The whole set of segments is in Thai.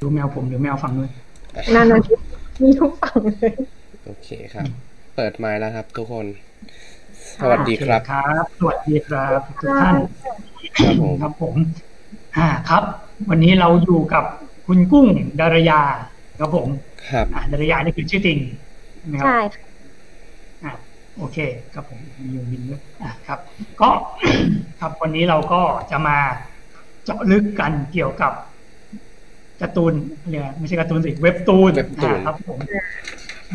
ดูแมวผมหรือแมวฝั่งนู้นนั่นนะมีทุกฝั่งเลย โอเคครับ เปิดไมค์แล้วครับ ทุกคน สวัสดีครับโอเครับ สวัสดีครับทุกท่านครับผมครับผม อ่าครับ วันนี้เราอยู่กับคุณกุ้งดารยาครับผม ครับอ่าดารยานี่คือชื่อจริงนะครับใช่ค่ะอะโอเคครับผมมีอยู่บินด้วยอะครับ ก็ครับวันนี้เราก็จะมาเจาะลึกกันเกี่ยวกับ การ์ตูนเนี่ยไม่ใช่การ์ตูนสิเว็บตูนเว็บตูนอ่าครับผม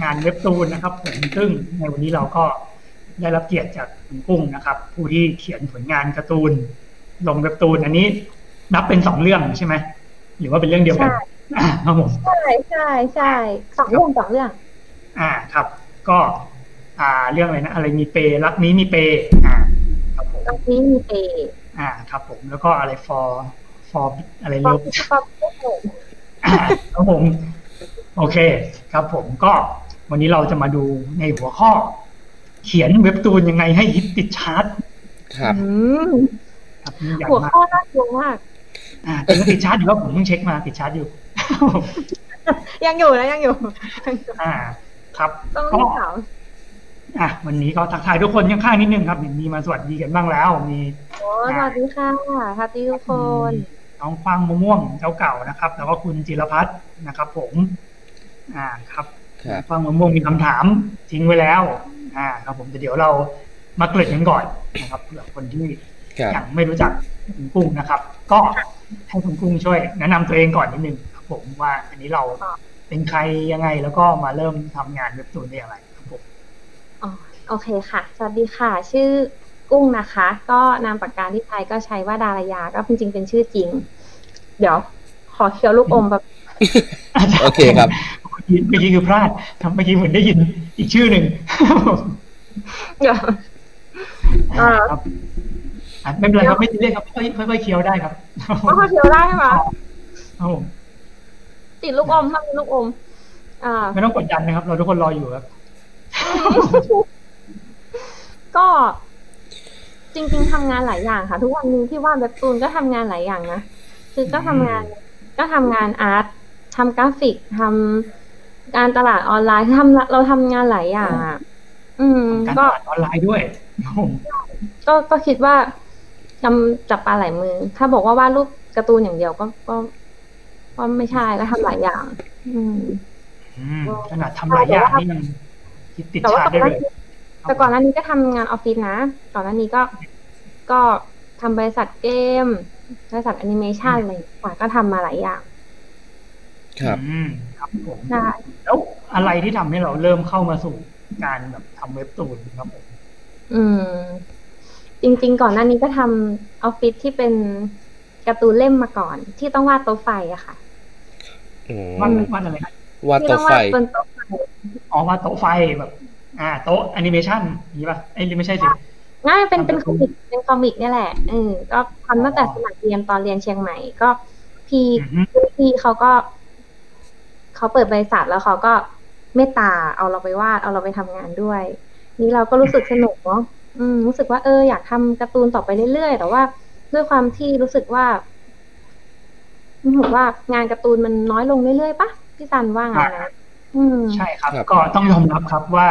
งานเว็บตูนนะครับผมซึ่งในวันนี้เราก็ได้รับเกียรติจากคุณกุ้งนะครับ ผู้ที่เขียนผลงานการ์ตูน ลงเว็บตูน อันนี้นับเป็นสองเรื่องใช่ไหมหรือว่าเป็นเรื่องเดียวกันใช่อ่าครับผมใช่ใช่ใช่สองเรื่องสองเรื่อง อ่าครับ ก็ อ่าเรื่องอะไรนะอะไรมีเปย์รักนี้มีเปย์อ่า ครับผมตอนนี้มีเปย์อ่าครับผมแล้วก็อะไร for for อะไร ป๊เลิอปฟป๊อปป๊อปอ่าครับผม โอเค ครับผมก็วันนี้เราจะมาดูในหัวข้อ เขียนเว็บตูนยังไงให้ฮิตติดชาร์ตครับอืมครับนี่ใหญ่หัวมากข้อน่ากลัวมากอ่าแต่ก็ติดชาร์ตอยู่ว่าผมเพิ่งเช็คมาติดชาร์ตอยู่ ยังอยู่นะยังอยู่ อ่า ครับต้องก็รีบถามอะวันนี้ก็ทักทายทุกคนข้างๆนิดนึงครับเห็นมีมาสวัสดีกันบ้างแล้ว มีโอ้สวัสดีค่ะสวัสดีทุกคน น้องฟางมะม่วงเจ้าเก่านะครับ แล้วก็คุณจิรพัฒน์นะครับ ผม อ่าครับครับฟางมะม่วงมีคำถามทิ้งไว้แล้ว อ่า ครับผมแต่เดี๋ยวเรามาเกริ่นกันก่อนนะครับเผื่อคนที่ครับยังไม่รู้จักคุณกุ้งนะครับ ก็ให้คุณกุ้งช่วย แนะนำตัวเองก่อนนิดนึงครับผมว่าอันนี้เราเป็นใครยังไงแล้วก็มาเริ่มทำงานเว็บตูนได้อย่างไรครับผมอ๋อโอเคค่ะ สวัสดีค่ะ ชื่อกุ้งนะคะ ก็นามปากกาที่ไทยก็ใช้ว่าดารยาก็จริงๆเป็นชื่อจริง เดี๋ยว ขอเคี้ยวลูกอมแบบโอเคครับเมื่อกี้เมื่อกี้คือพลาดทำเมื่อกี้เหมือนได้ยินอีกชื่อหนึ่งเดี๋ยวอ่าครับอะไม่เป็นไรครับไม่ซีเรียสครับค่อยๆค่อยๆเคี้ยวได้ครับก็เคี้ยวได้ใช่ไหมครับผมติดลูกอมทำลูกอม อ่า ไม่ต้องกดดันนะครับ เราทุกคนรออยู่ครับ ก็จริง ๆทำงานหลายอย่างค่ะ ทุกวันนี้ที่วาดเว็บตูนก็ทำงานหลายอย่างนะ คือก็ทำงาน ก็ทำงานอาร์ตทำกราฟิกทำการตลาดออนไลน์ทำเราทำงานหลายอย่างอะอืมการตก็ลาดออนไลน์ด้วยครับผมก็ก็คิดว่าจำจับปลาหลายมือ ถ้าบอกว่าวาดรูปการ์ตูนอย่างเดียวก็ก็ก็ไม่ใช่ก็ทำหลายอย่าง อืมอืมขนาดทำหลายอย่างนี่ยังคิดติดแต่ว่าชาร์ตก่อนได้หเลน้ายนี้แต่ก่อนหน้านี้ก็ทำงานออฟฟิศนะก่อนหน้านี้ก็ก็ทำบริษัทเกม บริษัทแอนิเมชันอะไรอย่างเงี้ยค่ะก็ทำมาหลายอย่าง ครับอืมครับผมใช่แล้วอะไรที่ทำให้เราเริ่มเข้ามาสู่การแบบทำเว็บตูนครับผมอืม จริง ๆ ก่อนหน้านี้ก็ทำออฟฟิศที่เป็นการ์ตูนเล่มมาก่อน ที่ต้องวาดโต๊ะไฟอะค่ะอืมวาดวาดอะไรนะวาดที่โต๊ะต้องไฟวาดบนโต๊ะไฟอ๋อวาดโต๊ะไฟแบบ อ่า โต๊ะแอนิเมชันอย่างนี้ป่ะเอ้ยไม่ใช่สิ ง่ายเป็นเป็นคทำอการ์ตูนเป็นคอมิกเนี่ยแหละเออก็ทำตั้งแต่สมัยเรียนตอนเรียนเชียงใหม่ก็พี่อือฮึพี่เขาก็เขาเปิดบริษัทแล้วเขาก็เมตตาเอาเราไปวาดเอาเราไปทำงานด้วย นี่เราก็รู้สึกสนุกเนาะอืม รู้สึกว่าเอออยากทำการ์ตูนต่อไปเรื่อยๆแต่ว่าด้วยความที่รู้สึกว่ารู้สึกว่างานการ์ตูนมันน้อยลงเรื่อยๆปะพี่ซันว่าไงนะอืมใช่ครับครับ ก็ต้องยอมรับครับว่า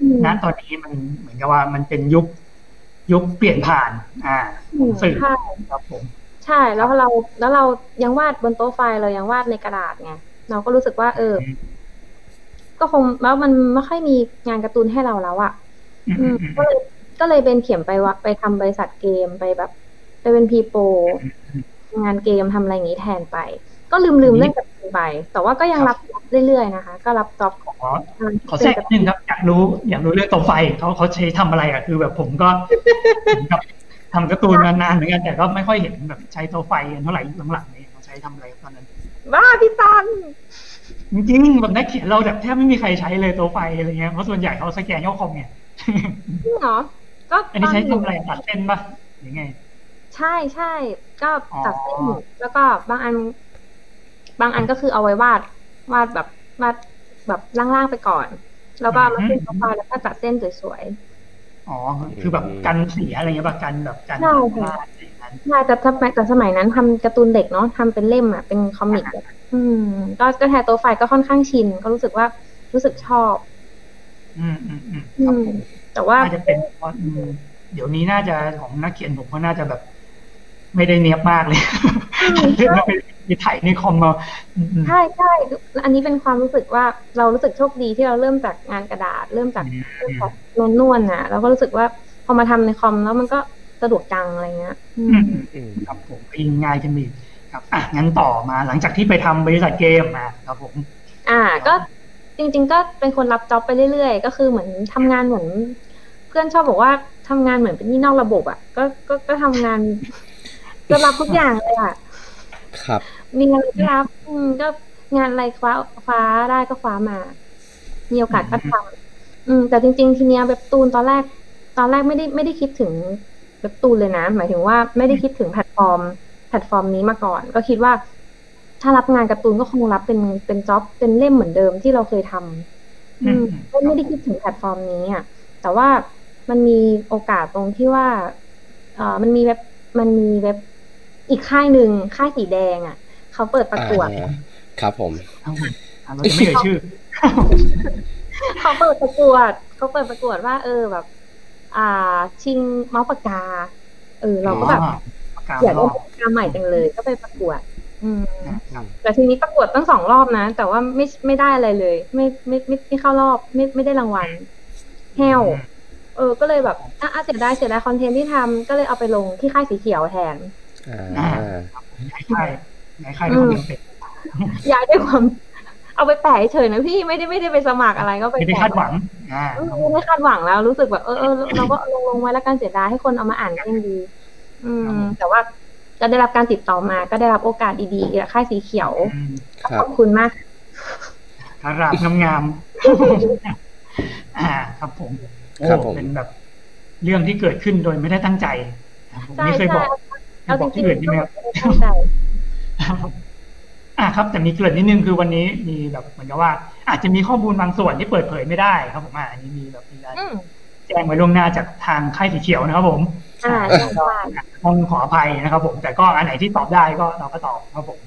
อืมณตอนนี้มันเหมือนกับว่ามันเป็นยุค ยุคเปลี่ยนผ่าน อ่าของสื่อใช่ครับผม ใช่แล้วเราแล้วเรายังวาดบนโต๊ะไฟเรายังวาดในกระดาษไงเราก็รู้สึกว่า เออ ก็คงแล้วมันไม่ค่อยมีงานการ์ตูนให้เราแล้วอะอืมอือืมมอืมก็เลยก็เลยเป็นเขียนไปว่าไปทำบริษัทเกมไปแบบ ไปเป็นพีโปงานเกมทำอะไรอย่างนี้แทนไป ก็ลืมลืมเล่นกับ ไป แต่ว่าก็ยังรับเรื่อยๆนะคะ ก็รับจ็อบขอขอแทรกนิดนึงครับ อยากรู้อยากรู้เรื่องโต๊ะไฟเขาเขาใช้ทำอะไรอะคือแบบผมก็เหมือนกับทำการ์ตูนมานานเหมือนกันแต่ก็ไม่ค่อยเห็นแบบใช้โต๊ะไฟกันเท่าไหร่หลังๆนี้เขาใช้ทำอะไรตอนนั้นบ้าพี่ซันจริงๆแบบนักเขียนเราแบบแทบไม่มีใครใช้เลยโต๊ะไฟอะไรเงี้ยเพราะส่วนใหญ่เขาสแกนเข้าคอมเนี่ยจริงเหรอก็อันนี้ใช้ตทำอะไรตัดเส้นปะหรือไง ใช่ใช่ก็ตัดเส้นอ๋อแล้วก็บางอัน บางอันก็คือเอาไว้วาดวาดแบบวาดแบบล่างๆไปก่อน แล้วก็เอามาขึ้นโปรไฟล์แล้วก็ตัดเส้นสวยอ๋อคือแบบกันเสียอะไรเงี้ยแบบกันแบบกันใช่พลาดอะไรอย่างนั้นๆใช่แต่สมัยแต่สมัยนั้นทำการ์ตูนเด็กเนาะทำเป็นเล่มอะเป็นคอมิกอะอืม ก็ก็แทนตัวไฟก็ค่อนข้างชิน ก็รู้สึกว่ารู้สึกชอบ อืมอืมอืมคอืรับมผมแต่ว่าน่าจะเป็นเพราะอืมเดี๋ยวนี้น่าจะของนักเขียนผมก็น่าจะแบบ ไม่ได้เนียบมากเลยเรื่องนั้น ไปถ่ายในคอมมาอืมอืมใช่ใช่อันนี้เป็นความรู้สึกว่าเรารู้สึกโชคดีที่เราเริ่มจากงานกระดาษ เริ่มจากเริ่มจากนวลนวลๆน่ะแล้วก็รู้สึกว่าพอมาทำในคอมแล้วมันก็สะดวกจังอะไรเงี้ยอือืมมอืมอืมครับผมยิงง่ายกันอีกครับอะงั้นต่อมาหลังจากที่ไปทำบริษัทเกมมาครับผม อ่าก็จริง ๆ ก็เป็นคนรับจ็อบไปเรื่อยๆ ก็คือเหมือนทำงานเหมือน เพื่อนชอบบอกว่าทำงานเหมือนเป็นหนี่นอกระบบอะก็ก็ก็ทำงานก็รับทุกอย่างเลยอะครับ มีอะไรก็รับอืมก็งานอะไรคว้าคว้าได้ก็คว้ามา มีโอกาสก็ทำอืม แต่จริง ๆ ทีเนี้ยเว็บตูนตอนแรก ตอนแรกไม่ได้ไม่ได้คิดถึงเว็บตูนเลยนะ หมายถึงว่าไม่ได้คิดถึงแพลตฟอร์ม แพลตฟอร์มนี้มาก่อน ก็คิดว่า ถ้ารับงานการ์ตูนก็คงรับเป็นเป็นจ็อบเป็นเล่มเหมือนเดิมที่เราเคยทำอืมไม่ไม่ได้คิดถึงแพลตฟอร์มนี้อะแต่ว่ามันมีโอกาสตรงที่ว่า เอ่อมันมีเว็บมันมีเว็บอีกค่ายหนึ่งค่ายสีแดงอะ เขาเปิดประกวดอ่าครับผมครับผมอะเราจะไม่เอ่ยชื่อเขาเปิดประกวดเขาเปิดประกวดว่า เออแบบ อ่า ชิงเมาส์ปากกา เออ เราก็แบบอ๋อปากกาอยากรได้อบปากกาใหม่จังเลย ก็ไปประกวด อืมครับแต่ทีนี้ประกวดตั้งสองรอบนะ แต่ว่าไม่ไม่ได้อะไรเลย ไม่ไม่ไม่ไม่เข้ารอบ ไม่ไม่ได้รางวัลแฮวเออ ก็เลยแบบอะอะเสียดายเสียดายคอนเทนต์ที่ทำก็เลยเอาไปลงที่ค่ายสีเขียวแทนอ่าครับผม ย้ายค่ายย้ายค่ายเป็นคนเป็นย้ายด้วยความเอาไปแปะเฉยๆนะพี่ไม่ได้ไม่ได้ไปสมัครอะไรก็ไปไม่ได้แปะคาดหวังอ่าเออไม่คาดหวังแล้วรู้สึกแบบเออเออเราก็ลงลงไว้แล้วกันเสียดายให้คนเอามาอ่านก็ยังดี อืม แต่ว่าก็ได้รับการติดต่อมา ก็ได้รับโอกาสดีๆจากค่ายสีเขียวอืมครัขบอบคุณมากคาราบงามๆอ่า ครับผมโอ้ครับผมเป็นแบบ เรื่องที่เกิดขึ้นโดยไม่ได้ตั้งใจครับผมใช่ไม่เคยบใช่อกเอาบจอกริที่งอื่นใช่ไหมครับๆตั้งใจ อ่าครับแต่มีเกริ่นนิดนึงคือวันนี้มีแบบเหมือนกับว่า อาจจะมีข้อมูลบางส่วนที่เปิดเผยไม่ได้ครับผมอ่าอันนี้มีแบบมีการอืมแจ้งไว้ล่วงหน้าจากทางค่ายสีเขียวนะครับ ผมอ่าใช่ใช่ต้องขออภัยนะครับ ผม แต่ก็อันไหนที่ตอบได้ก็เราก็ตอบครับผม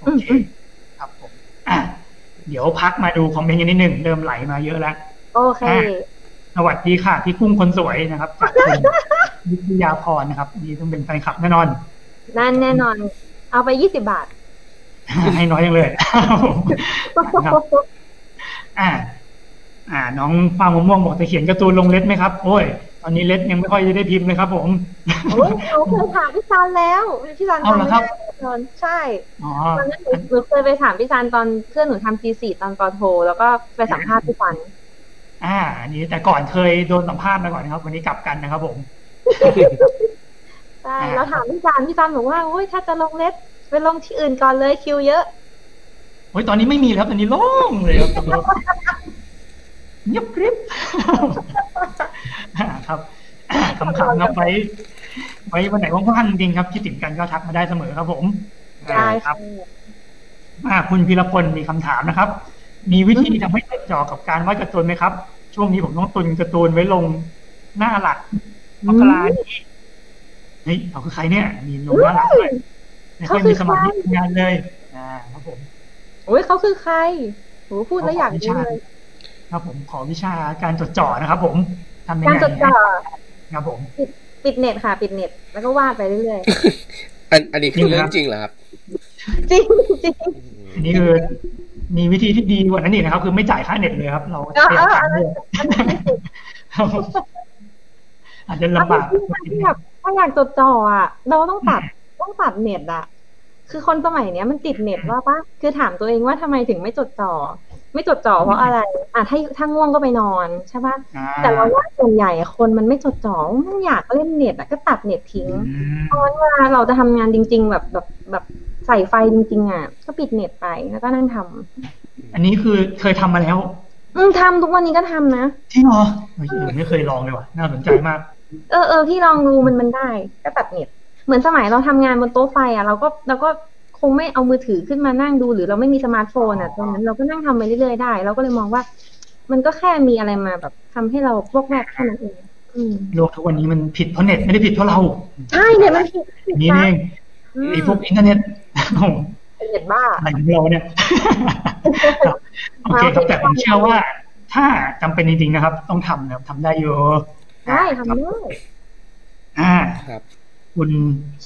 โอเคอืมครับผมอะเดี๋ยวพักมาดูคอมเมนต์กันนิดหนึ่งเริ่มไหลมาเยอะแล้วโอเคอะสวัสดีค่ะพี่กุ้งคนสวยนะครับจากคุณวิทยาพรนะครับนี่ต้องเป็นแฟนคลับแน่นอนนั่นแน่นอน เอาไปยี่สิบบาท ให้น้อยยังเลยครับอ่า อ่า น้องฟางมะม่วงบอกจะเขียนการ์ตูนลงเล็ดไหมครับ โอ้ย ตอนนี้เล็ดยังไม่ค่อยจะได้พิมพ์เลยครับ ผมโอ้ยเราเคยถามพี่ซันแล้ว พี่ซันเอาทำเหรอไม่ครับได้แน่นอนใช่อ๋อตอนนั้นหนูหนูเคยไปถามพี่ซันตอนเพื่อนหนูทำ thesis ตอน ป.โท แล้วก็ไปสัมภาษณ์พี่ซันอ่า อันนี้แต่ก่อนเคยโดนสัมภาษณ์มาก่อนนะครับ วันนี้กลับกันนะครับผม ใช่อ่าแล้วถามพี่ซันพี่ซันบอกว่าโอ้ยถ้าจะลงเล็ดไปลงที่อื่นก่อนเลยคิวเยอะโอ้ยตอนนี้ไม่มีแล้วตอนนี้โล่งเลยครับเงียบกริบอ่าครับคำๆครับไว้ไว้วันไหนว่างๆจริงๆครับคิดถึงกันก็ทักมาได้เสมอครับผมได้อ่าคค่ะรับอ่าคุณพีรพลมีคำถามนะครับ มีวิธีทำให้ติดจอกับการวาดการ์ตูนไหมครับ ช่วงนี้ผมต้องตุนการ์ตูนไว้ลงหน้าหลักมกรานี้ เฮ้ยเขาคือใครเนี่ย มีลงหน้าหลักด้วยไม่ค่อยมีสมาธิทำงานเลย อ่าครับผมโอ้ยเขาคือใครโหพูดแล้วอยากรู้เลยครับผมขอวิชาการจดจ่อนะครับผมทำยังการไงจดจ่อครับผมปิดเน็ตค่ะ ปิดเน็ตแล้วก็วาดไปเรื่อยอันอันนี้คือเรื่องจริงเหรอครับๆจริงจริงอันนี้คือมีวิธีที่ดีกว่านั้นอีกนะครับ คือไม่จ่ายค่าเน็ตเลยครับ เราเออเปลี่ยนเออการเลยครับผมอาจจะลำบากถ้าจริงๆแบบ ถ้าอยากจดจ่ออะ เราต้องตัดต้องตัดเน็ตอะ คือคนสมัยเนี้ยมันติดเน็ตว่าปะคือถามตัวเองว่าทำไมถึงไม่จดจ่อ ไม่จดจ่อเพราะอะไร อะถ้าถ้าง่วงก็ไปนอนใช่ปะอ่าแต่เราว่าส่วนใหญ่อะคนมันไม่จดจ่อมันอยากเล่นเน็ตอะก็ตัดเน็ตทิ้งอืมเพราะงั้นเวลาเราจะทำงานจริง ๆ แบบแบบแบบใส่ไฟจริง ๆ อะ ก็ปิดเน็ตไปแล้วก็นั่งทำอันนี้คือเคยทำมาแล้วอืมทำทุกวันนี้ก็ทำนะจริงเหรอเฮ้ยเออไม่เคยลองเลยว่ะน่าสนใจมาก เออเออพี่ลองดูมันมันได้ ก็ตัดเน็ต เหมือนสมัยเราทำงานบนโต๊ะไฟอะเราก็เราก็คงไม่เอามือถือขึ้นมานั่งดู หรือเราไม่มีสมาร์ทโฟนอะตอนนั้นเราก็นั่งทำไปเรื่อยๆได้ เราก็เลยมองว่า มันก็แค่มีอะไรมาแบบทำให้เราวอกแวกแค่นั้นเองอืมโลกทุกวันนี้มันผิดเพราะเน็ตไม่ได้ผิดเพราะเราใช่เนี่ยมันผิดผิดนี่นะเองอืมไอ้พวกอินเทอร์เน็ตผมเป็นเน็ตบ้าอะไรของเราเนี่ยครับโอเคครับแต่ผมเชื่อว่า ถ้าจำเป็นจริงๆนะครับ ต้องทำนะครับทำได้อยู่ ได้ทำได้อ่าครับ คุณ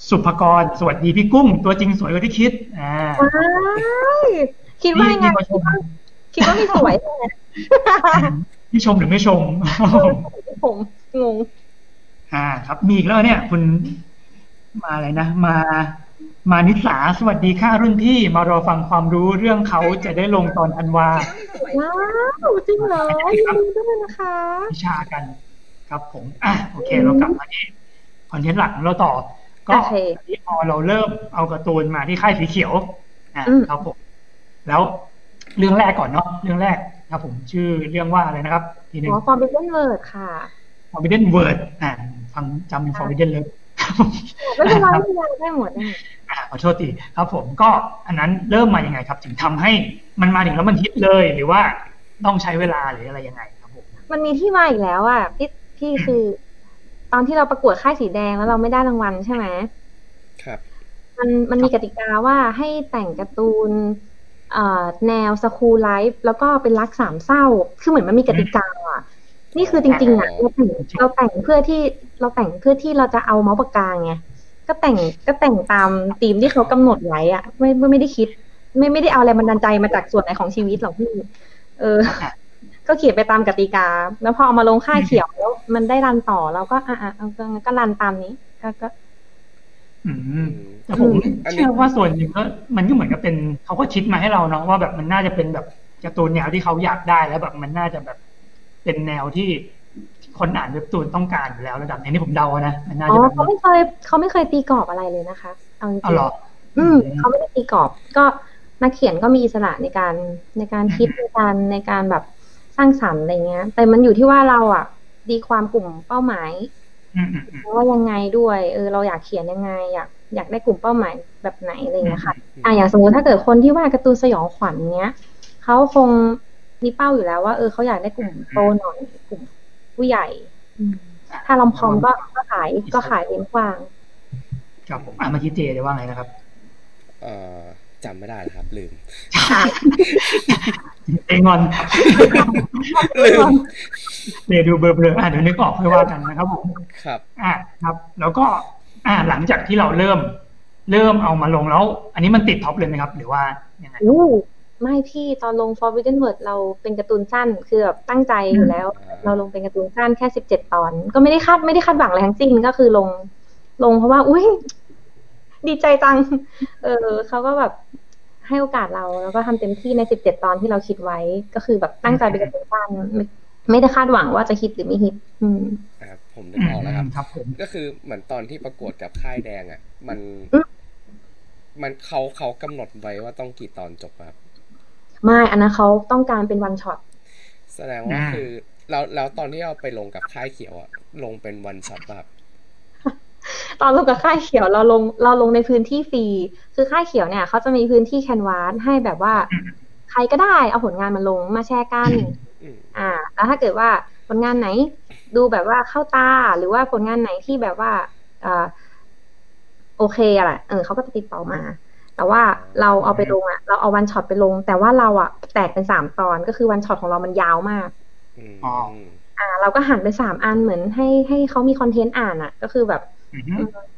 สุภกรสวัสดีพี่กุ้ง ตัวจริงสวยกว่าที่คิด อ่าว้ายคิดว่าไงนี่มาชมคิดว่าไม่สวยใช่ไหมพี่ชมหรือไม่ชม ผมงง อ่า ครับมีอีกแล้วเนี่ย คุณมาอะไรนะมามานิสาสวัสดีค่ะรุ่นพี่มารอฟังความรู้เรื่องเขาจะได้ลงตอนธันวาว้าวจริงเหรอยินดีด้วยนะคะวิชากัน ครับผมอะโอเคเรากลับมาที่คอนเทนต์หลักของเราต่อ ก็โอเคที่พอเราเริ่มเอาการ์ตูนมาที่ค่ายสีเขียวอะอืมครับผมแล้วเรื่องแรกก่อนเนาะเรื่องแรกครับผมชื่อเรื่องว่าอะไรนะครับ ทีหนึ่งอ๋อ Forbidden Word ค่ะ Forbidden Word อ่าฟังจำเป็น Forbidden เลยไม่เป็นไรไม่เป็นไรได้หมดได้หมดอ่าขอโทษทีครับผมก็อันนั้นเริ่มมายังไงครับ ถึงทำให้มันมาถึงแล้วมันฮิตเลยหรือว่าต้องใช้เวลาหรืออะไรยังไงครับผมมันมีที่มาอีกแล้วอะพี่ พี่คือ ตอนที่เราประกวดค่ายสีแดงแล้วเราไม่ได้รางวัลใช่ไหมครับ มันมันมีกติกาว่าให้แต่งการ์ตูนเอ่อแนวสคูลไลฟ์แล้วก็เป็นรักสามเศร้า คือเหมือนมันมีกติกาอะ นี่คือจริงๆอะเราแต่งเราแต่งเพื่อที่เราแต่งเพื่อที่เราจะเอาเมาส์ปากกาไงก็แต่งก็แต่งตามธีมที่เขากำหนดไว้อะไม่ไม่ไม่ได้คิด ไม่ไม่ได้เอาแรงบันดาลใจมาจากส่วนไหนของชีวิตหรอกพี่ เออ ก็เขียนไปตามกติกา แล้วพอเอามาลงค่ายเขียวแล้วมันได้รันต่อเราก็อะอะเอาก็ก็รันตามนี้ก็ก็อืมอืมแต่ผมอันนี้เชื่อว่าส่วนหนึ่งก็มันก็เหมือนกับเป็นเขาก็คิดมาให้เราเนาะว่าแบบมันน่าจะเป็นแบบการ์ตูนแนวที่เขาอยากได้แล้วแบบมันน่าจะแบบเป็นแนวที่คนอ่านเว็บตูนต้องการอยู่แล้วระดับนี้นี่ผมเดานะมันน่าอ๋จะอแบบเขาไม่เคยเขาไม่เคยตีกรอบอะไรเลยนะคะเอาจริงเอาเหรอๆอืมเขาไม่ได้ตีกรอบ ก็นักเขียนก็มีอิสระในการในการคิดในการในการแบบส ร้างสรรค์อะไรเงี้ย แต่มันอยู่ที่ว่าเราอะ ดีความกลุ่มเป้าหมายอืมอืมอืมว่ายังไงด้วย เออ เราอยากเขียนยังไง อยากอยากได้กลุ่มเป้าหมายแบบไหนอะไรเงี้ยค่ะ อะอย่างสมมติถ้าเกิดคนที่วาดการ์ตูนสยองขวัญเงี้ยเขาคงมีเป้าอยู่แล้วว่าเออเขาอยากได้กลุ่มโตหน่อยกลุ่มผู้ใหญ่อืมถ้าลอมคอมก็ก็ขายก็ขายเลนส์กว้างครับผมอะเมื่อกี้เจจะว่าไงนะครับ เอ่อ จำไม่ได้แล้วครับ ลืมเจงอนลืมเจดูเบลอๆอะเดี๋ยวนึกออกค่อยว่ากันนะครับผมครับ อ่าครับ แล้วก็อ่าหลังจากที่เราเริ่ม เริ่มเอามาลงแล้ว อันนี้มันติดท็อปเลยไหมครับ หรือว่ายังไงอู้ไม่พี่ตอนลง Forbidden Word เราเป็นการ์ตูนสั้นคือแบบตั้งใจอยู่แล้วอ่าเราลงเป็นการ์ตูนสั้นแค่สิบเจ็ดตอน ก็ไม่ได้คาดไม่ได้คาดหวังอะไรทั้งสิ้นก็คือลง ลงเพราะว่า อุ้ย ดีใจจัง เออเขาก็แบบให้โอกาสเราแล้วก็ทำเต็มที่ในสิบเจ็ดตอนที่เราคิดไว้ ก็คือแบบตั้งใจเป็นการ์ตูนสั้นไม่ไม่ได้คาดหวังว่าจะฮิตหรือไม่ฮิต อืมครับผมนึกออกแล้วครับครับผมก็คือเหมือนตอนที่ประกวดกับค่ายแดงอะ มันอืมมันเขาเขากำหนดไว้ว่าต้องกี่ตอนจบครับ ไม่อันนั้นเขาต้องการเป็นวันช็อตแสดงว่าคือแล้วแล้วตอนที่เราไปลงกับค่ายเขียวอะลงเป็นวันช็อตแบบ ตอนลงกับค่ายเขียวเราลงเราลงในพื้นที่ฟรี คือค่ายเขียวเนี่ยเขาจะมีพื้นที่แคนวาสให้แบบว่า ใครก็ได้เอาผลงานมาลงมาแชร์กันอืมอ่า แล้วถ้าเกิดว่าผลงานไหน ดูแบบว่าเข้าตาหรือว่าผลงานไหนที่แบบว่าอ่าโอเคอะแหละเออเขาก็จะติดต่อมา แต่ว่าเราเอาไปลงอะเราเอาวันช็อตไปลง แต่ว่าเราอะแตกเป็นสามตอนก็คือวันช็อตของเรามันยาวมากอืมอ๋ออ่า เราก็หันไปสามอันเหมือนให้ให้เขามีคอนเทนต์อ่านอะก็คือแบบอือฮึ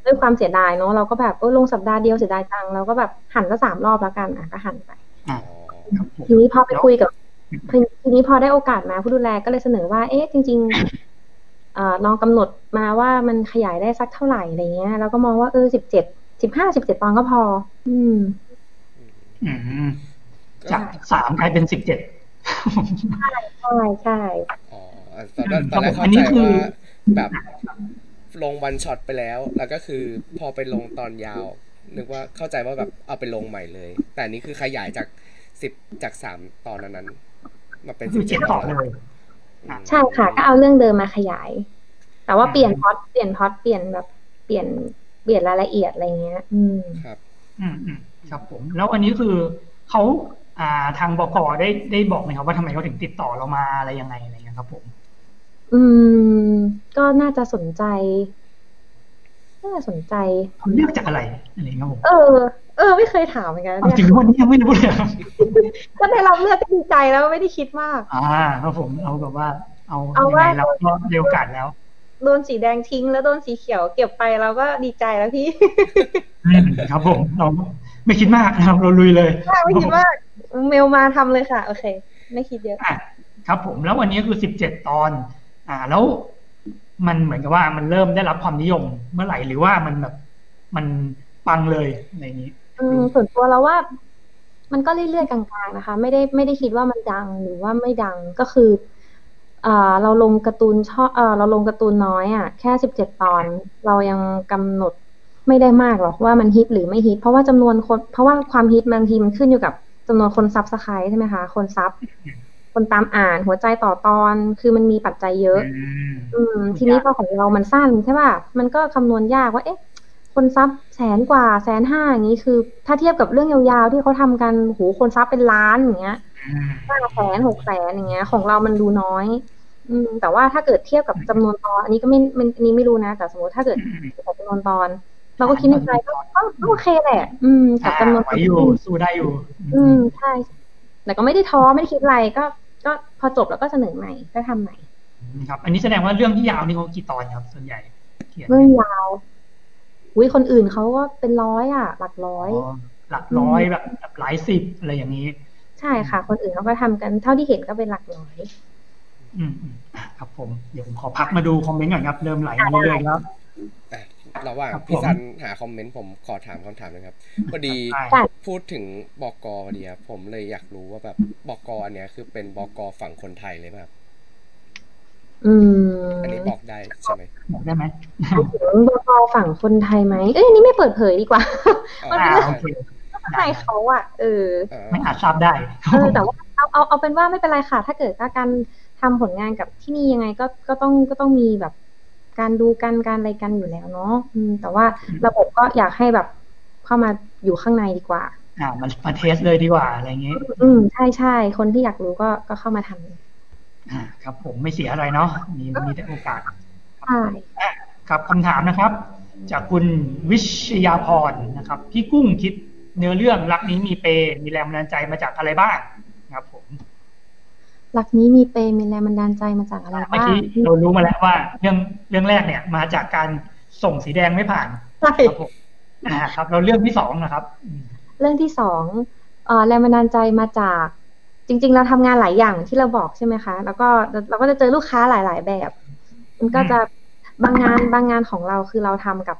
ด้วยความเสียดายเนาะเราก็แบบเออลงสัปดาห์เดียวเสียดายจังเราก็แบบหันละสามรอบแล้วกันอะก็หันไปอ่าอ๋อครับผมทีนี้พอไปคุยกับทีนี้พอได้โอกาสมาผู้ดูแลก็เลยเสนอว่า เอ๊ะจริงๆเอ่อลองกำหนดมาว่ามันขยายได้สักเท่าไหร่อะไรเงี้ยเราก็มองว่าเออสิบเจ็ดสิบห้าสิบเจ็ดตอนก็พอ อืมอืมจากสามกลายเป็นสิบเจ็ดใช่ใช่อ๋อตอนแรกคตรัอบนแรกผมเข้าอันนี้ใจคือว่าแบบ ลงวันช็อตไปแล้ว แล้วก็คือพอไปลงตอนยาว นึกว่าเข้าใจว่าแบบเอาไปลงใหม่เลย แต่อันนี้คือขยายจากสิบจากสามตอนนั้นๆมาเป็นคือเจ็ดต่อเลยอืมใช่ค่ะ ก็เอาเรื่องเดิมมาขยาย แต่ว่าเปลี่ยนพล็อดเปลี่ยนพล็อดเปลี่ยนแบบเปลี่ยนเปลี่ยนรายละเอียดอะไรเงี้ย อืมครับ อืมอืมครับผม แล้วอันนี้คือเขาอ่าทางบกได้ได้บอกไหมครับว่าทำไมเขาถึงติดต่อเรามาอะไรยังไงอะไรเงี้ยครับผม อืม ก็น่าจะสนใจ น่าจะสนใจเขาเลือกจากอะไรอะไรเงี้ยครับผมเออเอออ ไม่เคยถามเหมือนกันเอาเนี่ยถึงวันนี้ยังไม่รู้เลยครับก็ได้รับเลือกก็ดีใจแล้วไม่ได้คิดมาก อ่าครับผมเอาแบบว่า เอาเอายังว่าไงเราก็เร็วกัดแล้วโดนสีแดงทิ้งแล้วโดนสีเขียวเก็บไปเราก็ดีใจแล้วพี่อืมครับผมเราไม่คิดมากนะครับเราลุยเลยไม่คิดว่าเมลมาทำเลยค่ะ โอเค ไม่คิดเยอะอะครับผมแล้ววันนี้คือสิบเจ็ดตอน อ่า แล้วมันเหมือนกับว่ามันเริ่มได้รับความนิยมเมื่อไหร่หรือว่ามันแบบมันปังเลยอะไรอย่างนี้ อืมส่วนตัวเราว่า มันก็เรื่อยๆกลางๆนะคะ ไม่ได้ไม่ได้คิดว่ามันดังหรือว่าไม่ดังก็คืออ่าเราลงการ์ตูนชอบเอ่อเราลงการ์ตูนน้อยอะแค่สิบเจ็ดตอน เรายังกำหนดไม่ได้มากหรอกว่ามันฮิตหรือไม่ฮิต เพราะว่าจำนวนคน เพราะว่าความฮิตบางทีมันขึ้นอยู่กับจำนวนคน subscribe ใช่ไหมคะ คนซับ คนตามอ่านหัวใจต่อตอน คือมันมีปัจจัยเยอะ อืม ทีนี้พอของเรามันสั้นใช่ป่ะมันก็คำนวณยากว่า เอ๊ะ คนซับแสนกว่าแสนห้าอย่างนี้คือ ถ้าเทียบกับเรื่องยาวๆที่เขาทำกันโหคนซับเป็นล้านอย่างเงี้ยอืมห้าแสนหกแสนอย่างเงี้ย ของเรามันดูน้อย อืม แต่ว่าถ้าเกิดเทียบกับจำนวนตอน อันนี้ก็ไม่ไม่อันนี้ไม่รู้นะ แต่สมมติถ้าเกิดกับจำนวนตอนเราก็คิดในใจก็ก็ก็โอเคแหละ อืม กับจำนวนไหวอยู่สู้ได้อยู่ อืม ใช่ แต่ก็ไม่ได้ท้อไม่ได้คิดอะไรก็ ก็พอจบแล้วก็เสนอใหม่ก็ทำใหม่ครับ อันนี้แสดงว่าเรื่องที่ยาวนี่เขากี่ตอนครับ ส่วนใหญ่เขียนเรื่องยาวอุ้ยคนอื่นเขาก็เป็นร้อยอะ หลักร้อยอ๋อหลักร้อยแบบแบบหลายสิบอะไรอย่างนี้ ใช่ค่ะ คนอื่นเขาก็ทำกันเท่าที่เห็นก็เป็นหลักร้อยอืมอืมครับผม เดี๋ยวผมขอพักมาดูคอมเมนต์ก่อนครับ เริ่มไหลมาเรื่อยๆแล้วอะ ระหว่างครับผมพี่ซันหาคอมเมนต์ผมขอถามคำถามหนะครับพอดีได้ใช่พูดถึงบอกกพอดีครับผมเลยอยากรู้ว่าแบบบอกกอันเนี้ยคือเป็นบอกฝั่งคนไทยเลยไหมครับอืมอันนี้บอกได้ใช่ไหมบอกได้ไหมถึงบกฝั่งคนไทยไหมเอ้ยอันนี้ไม่เปิดเผยดีกว่าอ่าอ่าใช่โอเคใช่เขาอะเอออ่าไม่อาจทราบได้เออแต่ว่าเอาเอาเอาเป็นว่าไม่เป็นไรค่ะ ถ้าเกิดว่าการทำผลงานกับที่นี่ยังไงก็ก็ต้องก็ต้องมีแบบ การดูกันการอะไรกันอยู่แล้วเนาะอืมแต่ว่าระบบก็อยากให้แบบเข้ามาอยู่ข้างในดีกว่า อ่า มันมาเทสเลยดีกว่าอะไรอย่างนี้อืมใช่ใช่คนที่อยากรู้ก็ก็เข้ามาทำอ่า ครับ ผมไม่เสียอะไรเนาะมีมีแต่โอกาสใช่อะครับคำถามนะครับ จากคุณวิชยาพรนะครับ พี่กุ้งคิดเนื้อเรื่องรักนี้มีเปย์มีแรงบันดาลใจมาจากอะไรบ้างครับผม หลักนี้มีเปรย์มีแรงบันดาลใจมาจากอะไรเมื่อบ้างกี้เรารู้มาแล้วว่า เรื่องเรื่องแรกเนี่ย มาจากการส่งสีแดงไม่ผ่านใช่ครับผมอ่าครับเราเรื่องที่สองนะครับอืมเรื่องที่สองเอ่อแรงบันดาลใจมาจากจริง ๆ เราทำงานหลายอย่างที่เราบอกใช่ไหมคะ แล้วก็เราก็จะเจอลูกค้าหลาย ๆ แบบ มันก็จะบางงานบางงานของเราคือเราทำกับ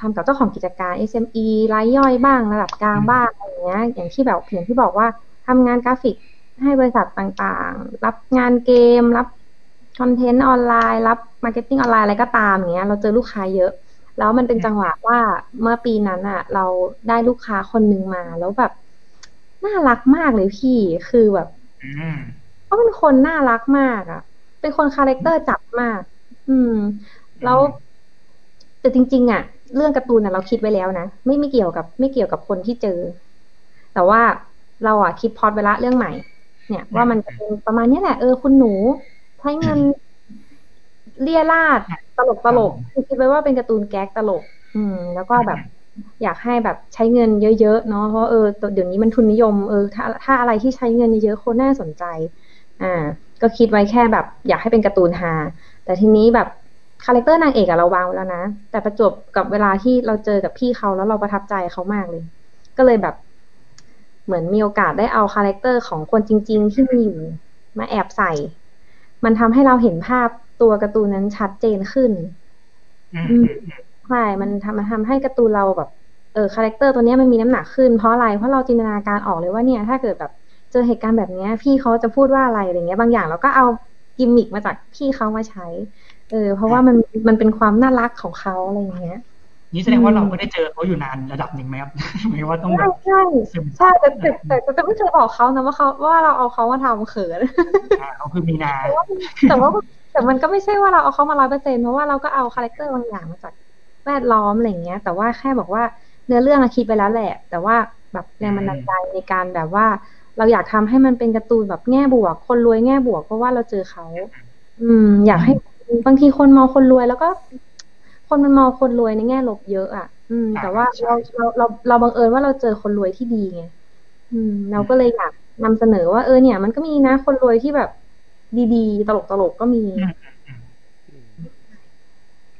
ทำกับเจ้าของกิจการ SME รายย่อยบ้างระดับกลางบ้างอะไรอย่างเงี้ย อย่างที่แบบอย่างที่บอกว่าทำงานกราฟิก ให้บริษัทต่างๆ รับงานเกม รับคอนเทนต์ออนไลน์ รับมาร์เก็ตติ้งออนไลน์อะไรก็ตามอย่างเงี้ย เราเจอลูกค้าเยอะ แล้วมันเป็นจังหวะว่าเมื่อปีนั้นอะเราได้ลูกค้าคนหนึ่งมา แล้วแบบน่ารักมากเลยพี่ คือแบบอืมเขาเป็นคนน่ารักมากอะ่ะเป็นคนคาแรคเตอร์จัดมาก อืม แล้วแต่จริง ๆอะเรื่องการ์ตูนน่ะเราคิดไว้แล้วนะไม่ไม่เกี่ยวกับ ไม่เกี่ยวกับคนที่เจอ แต่ว่าเราอะคิดพล็อตไว้ละเรื่องใหม่ เนี่ย ว่ามันจะเป็นประมาณเนี้ยแหละเออคุณหนู ใช้เงินเรี่ยราดตลกตลกคือคิดไว้ว่าเป็นการ์ตูนแก๊กตลก อืม แล้วก็แบบ อยากให้แบบใช้เงินเยอะๆเนาะเพราะเออเดี๋ยวนี้มันทุนนิยมเออถ้าถ้าอะไรที่ใช้เงินเยอะๆคนน่าสนใจ อ่า ก็คิดไว้แค่แบบ อยากให้เป็นการ์ตูนฮาแต่ทีนี้แบบคาแรคเตอร์นางเอกอะเราวางไว้แล้วนะแต่ประจวบกับเวลาที่เราเจอกับพี่เขาแล้วเราประทับใจเขามากเลย ก็เลยแบบ เหมือนมีโอกาสได้เอาคาแรคเตอร์ของคนจริง ๆ ที่มีอยู่มาแอบใส่ มันทำให้เราเห็นภาพตัวการ์ตูนนั้นชัดเจนขึ้นอืมอืมใช่ มันทำมันทำให้การ์ตูนเราแบบ เออคาแรคเตอร์ตัวเนี้ยมันมีน้ำหนักขึ้นเพราะอะไร เพราะเราจินตนาการออกเลยว่าเนี่ย ถ้าเกิดแบบเจอเหตุการณ์แบบเนี้ยพี่เขาจะพูดว่าอะไรอะไรเงี้ย บางอย่างเราก็เอากิมมิกมาจากพี่เขามาใช้ เออ เพราะว่ามันมันเป็นความน่ารักของเขาอะไรอย่างเงี้ย นี่แสดงว่าเราก็ได้เจอเขาอยู่นานระดับหนึ่งไหมครับหมายว่าต้องแบใช่บใช่ซึมใช่แต่แต่แต่แต่แต่ไม่เคยบอกเขานะว่าเขาว่าเราเอาเขามาทำเขินอ่าเขาคือมีนาแต่ว่าแต่มันก็ไม่ใช่ว่าเราเอาเขามาร้อยเปอร์เซ็นต์เพราะว่าเราก็เอาคาแรคเตอร์บางอย่างมาจากแวดล้อมอะไรอย่างเงี้ย แต่ว่าแค่บอกว่าเนื้อเรื่องอะคิดไปแล้วแหละ แต่ว่าแบบแรงบันดาลใจในการแบบว่า เราอยากทำให้มันเป็นการ์ตูนแบบแง่บวก คนรวยแง่บวกเพราะว่าเราเจอเขา อืม อยากให้บางทีคนมองคนรวยแล้วก็ คนมันมองคนรวยในแง่ลบเยอะอะ อืม แต่ว่าเราเราเราเราบังเอิญว่าเราเจอคนรวยที่ดีไงอืม เราก็เลยอยากนำเสนอว่าเออเนี่ย มันก็มีนะคนรวยที่แบบ ดีๆ ตลกตลกๆก็มี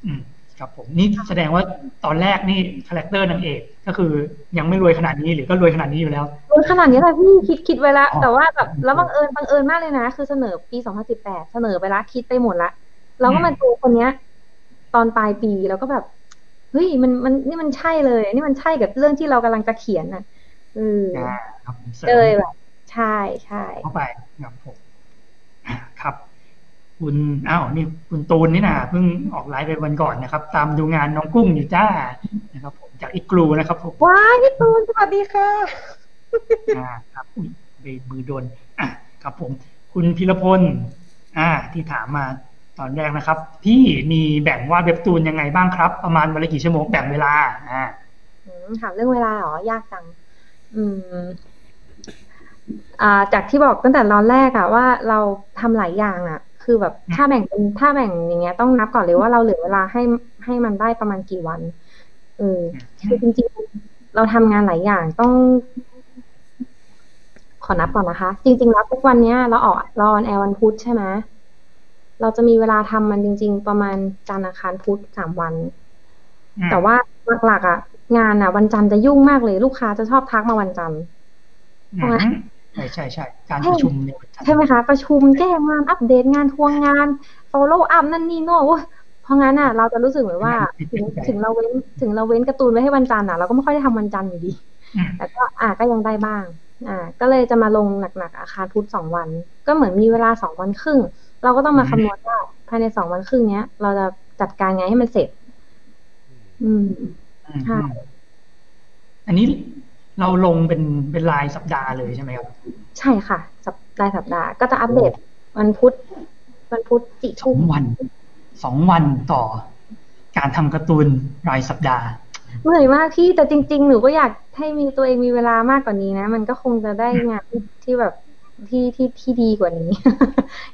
อืมครับผมนี่แสดงว่าตอนแรกนี่ character นางเอกก็คือยังไม่รวยขนาดนี้หรือก็รวยขนาดนี้อยู่แล้วรวยขนาดนี้แหละพี่คิดคิดไว้ละอ๋อแต่ว่าแบบแล้วบังเอิญบังเอิญมากเลยนะ คือเสนอปี 2018 เสนอไปละคิดไปหมดละเราก็มาดูคนเนี้ย ตอนปลายปีแล้วก็แบบเฮ้ยมันมันนี่มันใช่เลยนี่มันใช่กับเรื่องที่เรากำลังจะเขียนน่ะเอออ่าครับผมเสริเลยมแบบใช่ใช่เข้าไปครับผมอ่าครับ คุณอ้าวนี่คุณตูนนี่นะเพิ่งออกไลฟ์ไปวันก่อนนะครับ ตามดูงานน้องกุ้งอยู่จ้านะครับ ผมจากอีกกลูนะครับผมว้ายพี่ตูนสวัสดีค่ะอ่าครับอุ๊ยเบรกมือโดนอะครับผม คุณพิรพลอ่า ที่ถามมา ตอนแรกนะครับ พี่มีแบ่งวาดเว็บตูนยังไงบ้างครับ ประมาณวันละกี่ชั่วโมงแบ่งเวลาอ่าอืมถามเรื่องเวลาเหรอยากจัง อืมอ่าจากที่บอกตั้งแต่ตอนแรกอะว่าเราทำหลายอย่างอะคือแบบถ้าแบ่งเป็นถ้าแบ่งอย่างเงี้ยต้องนับก่อนเลยว่าเราเหลือเวลาให้ให้มันได้ประมาณกี่วันเออคือจริงๆ เราทำงานหลายอย่างต้อง ขอนับก่อนนะคะ จริง ๆ แล้วทุกวันเนี้ย เราออกเราออนแอร์วันพุธใช่ไหม เราจะมีเวลาทำมันจริง ๆ ประมาณจันทร์อังคารพุธสามวันอืมแต่ว่าหลักๆอะ งานอะ วันจันทร์จะยุ่งมากเลย ลูกค้าจะชอบทักมาวันจันทร์อืมใช่ใช่ใช่การประชุมเนี่ยใช่ไหมคะ ประชุมแก้งานอัปเดตงานทวงงาน follow up นั่นนี่โน่นโอ้ยเพราะงั้นอะ เราจะรู้สึกเหมือนว่าถึงถึงเราเว้นถึงเราเว้นการ์ตูนไว้ให้วันจันทร์อะเราก็ไม่ค่อยได้ทำวันจันทร์อยู่ดีอืมแต่ก็อะก็ยังได้บ้าง อ่า ก็เลยจะมาลงหนักๆอาคารพุธสองวัน ก็เหมือนมีเวลาสองวันครึ่ง เราก็ต้องมาคำนวณว่าภายในสองวันครึ่งเนี้ย เราจะจัดการไงให้มันเสร็จ อืมอืมค่ะอืมอันนี้เราลงเป็นเป็นรายสัปดาห์เลยใช่ไหมครับ ใช่ค่ะสัปรายสัปดาห์ก็จะอัปเดตวันพุธวันพุธสี่สอทุ่งมวันสองวันต่อ การทำการ์ตูนรายสัปดาห์เหนื่อยมากพี่แต่จริง ๆ หนูก็อยากให้มีตัวเองมีเวลามากกว่านี้นะ มันก็คงจะได้งานที่ที่แบบ ที่ที่ที่ดีกว่านี้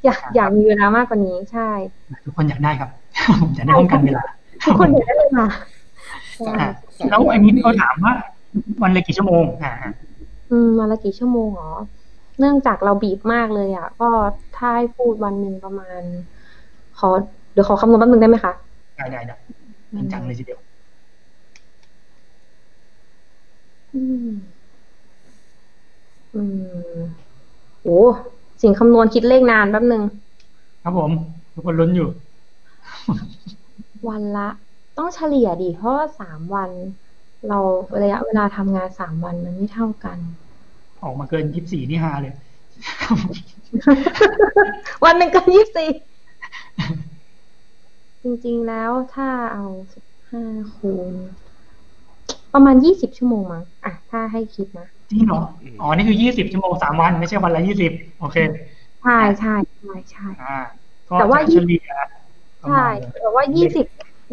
อยากครับอยากมีเวลามากกว่านี้ใช่ ทุกคนอยากได้ครับผมอยากได้ป้องกันเวลาทุกคนอยากได้เลยมาใช่อะแล้วอันนี้เขาถามว่า วันละกี่ชั่วโมงอ่าอ่าอืมวันละกี่ชั่วโมงเหรอเนื่องจากเราบีบมากเลยอะ ก็ถ้าให้พูดวันหนึ่งประมาณ ขอเดี๋ยวขอคำนวณแป๊บนึงได้ไหมคะ ได้ได้ได้จริงจังเลยทีเดียวอืม อืม โอ้สิ่งคำนวณคิดเลขนานแป๊บนึงครับผมทุกคนลุ้นอยู่ วันละ ต้องเฉลี่ยดิเพราะว่าสามวัน เราระยะเวลาทำงานสามวันมันไม่เท่ากัน ออกมาเกินยี่สิบสี่นี่ฮาเลย วันหนึ่งก็ยี่สิบจริงๆแล้วถ้าเอาสิบห้าคูณประมาณยี่สิบชั่วโมงมั้งอะถ้าให้คิดนะ จริงเหรอ อ๋อ นี่คือยี่สิบชั่วโมงสามวัน ไม่ใช่วันละยี่สิบโอเค ใช่ใช่ใช่ใช่อ่าก็แต่ว่าจะเฉลี่ยประใช่มาณแต่ว่ายี่สิบ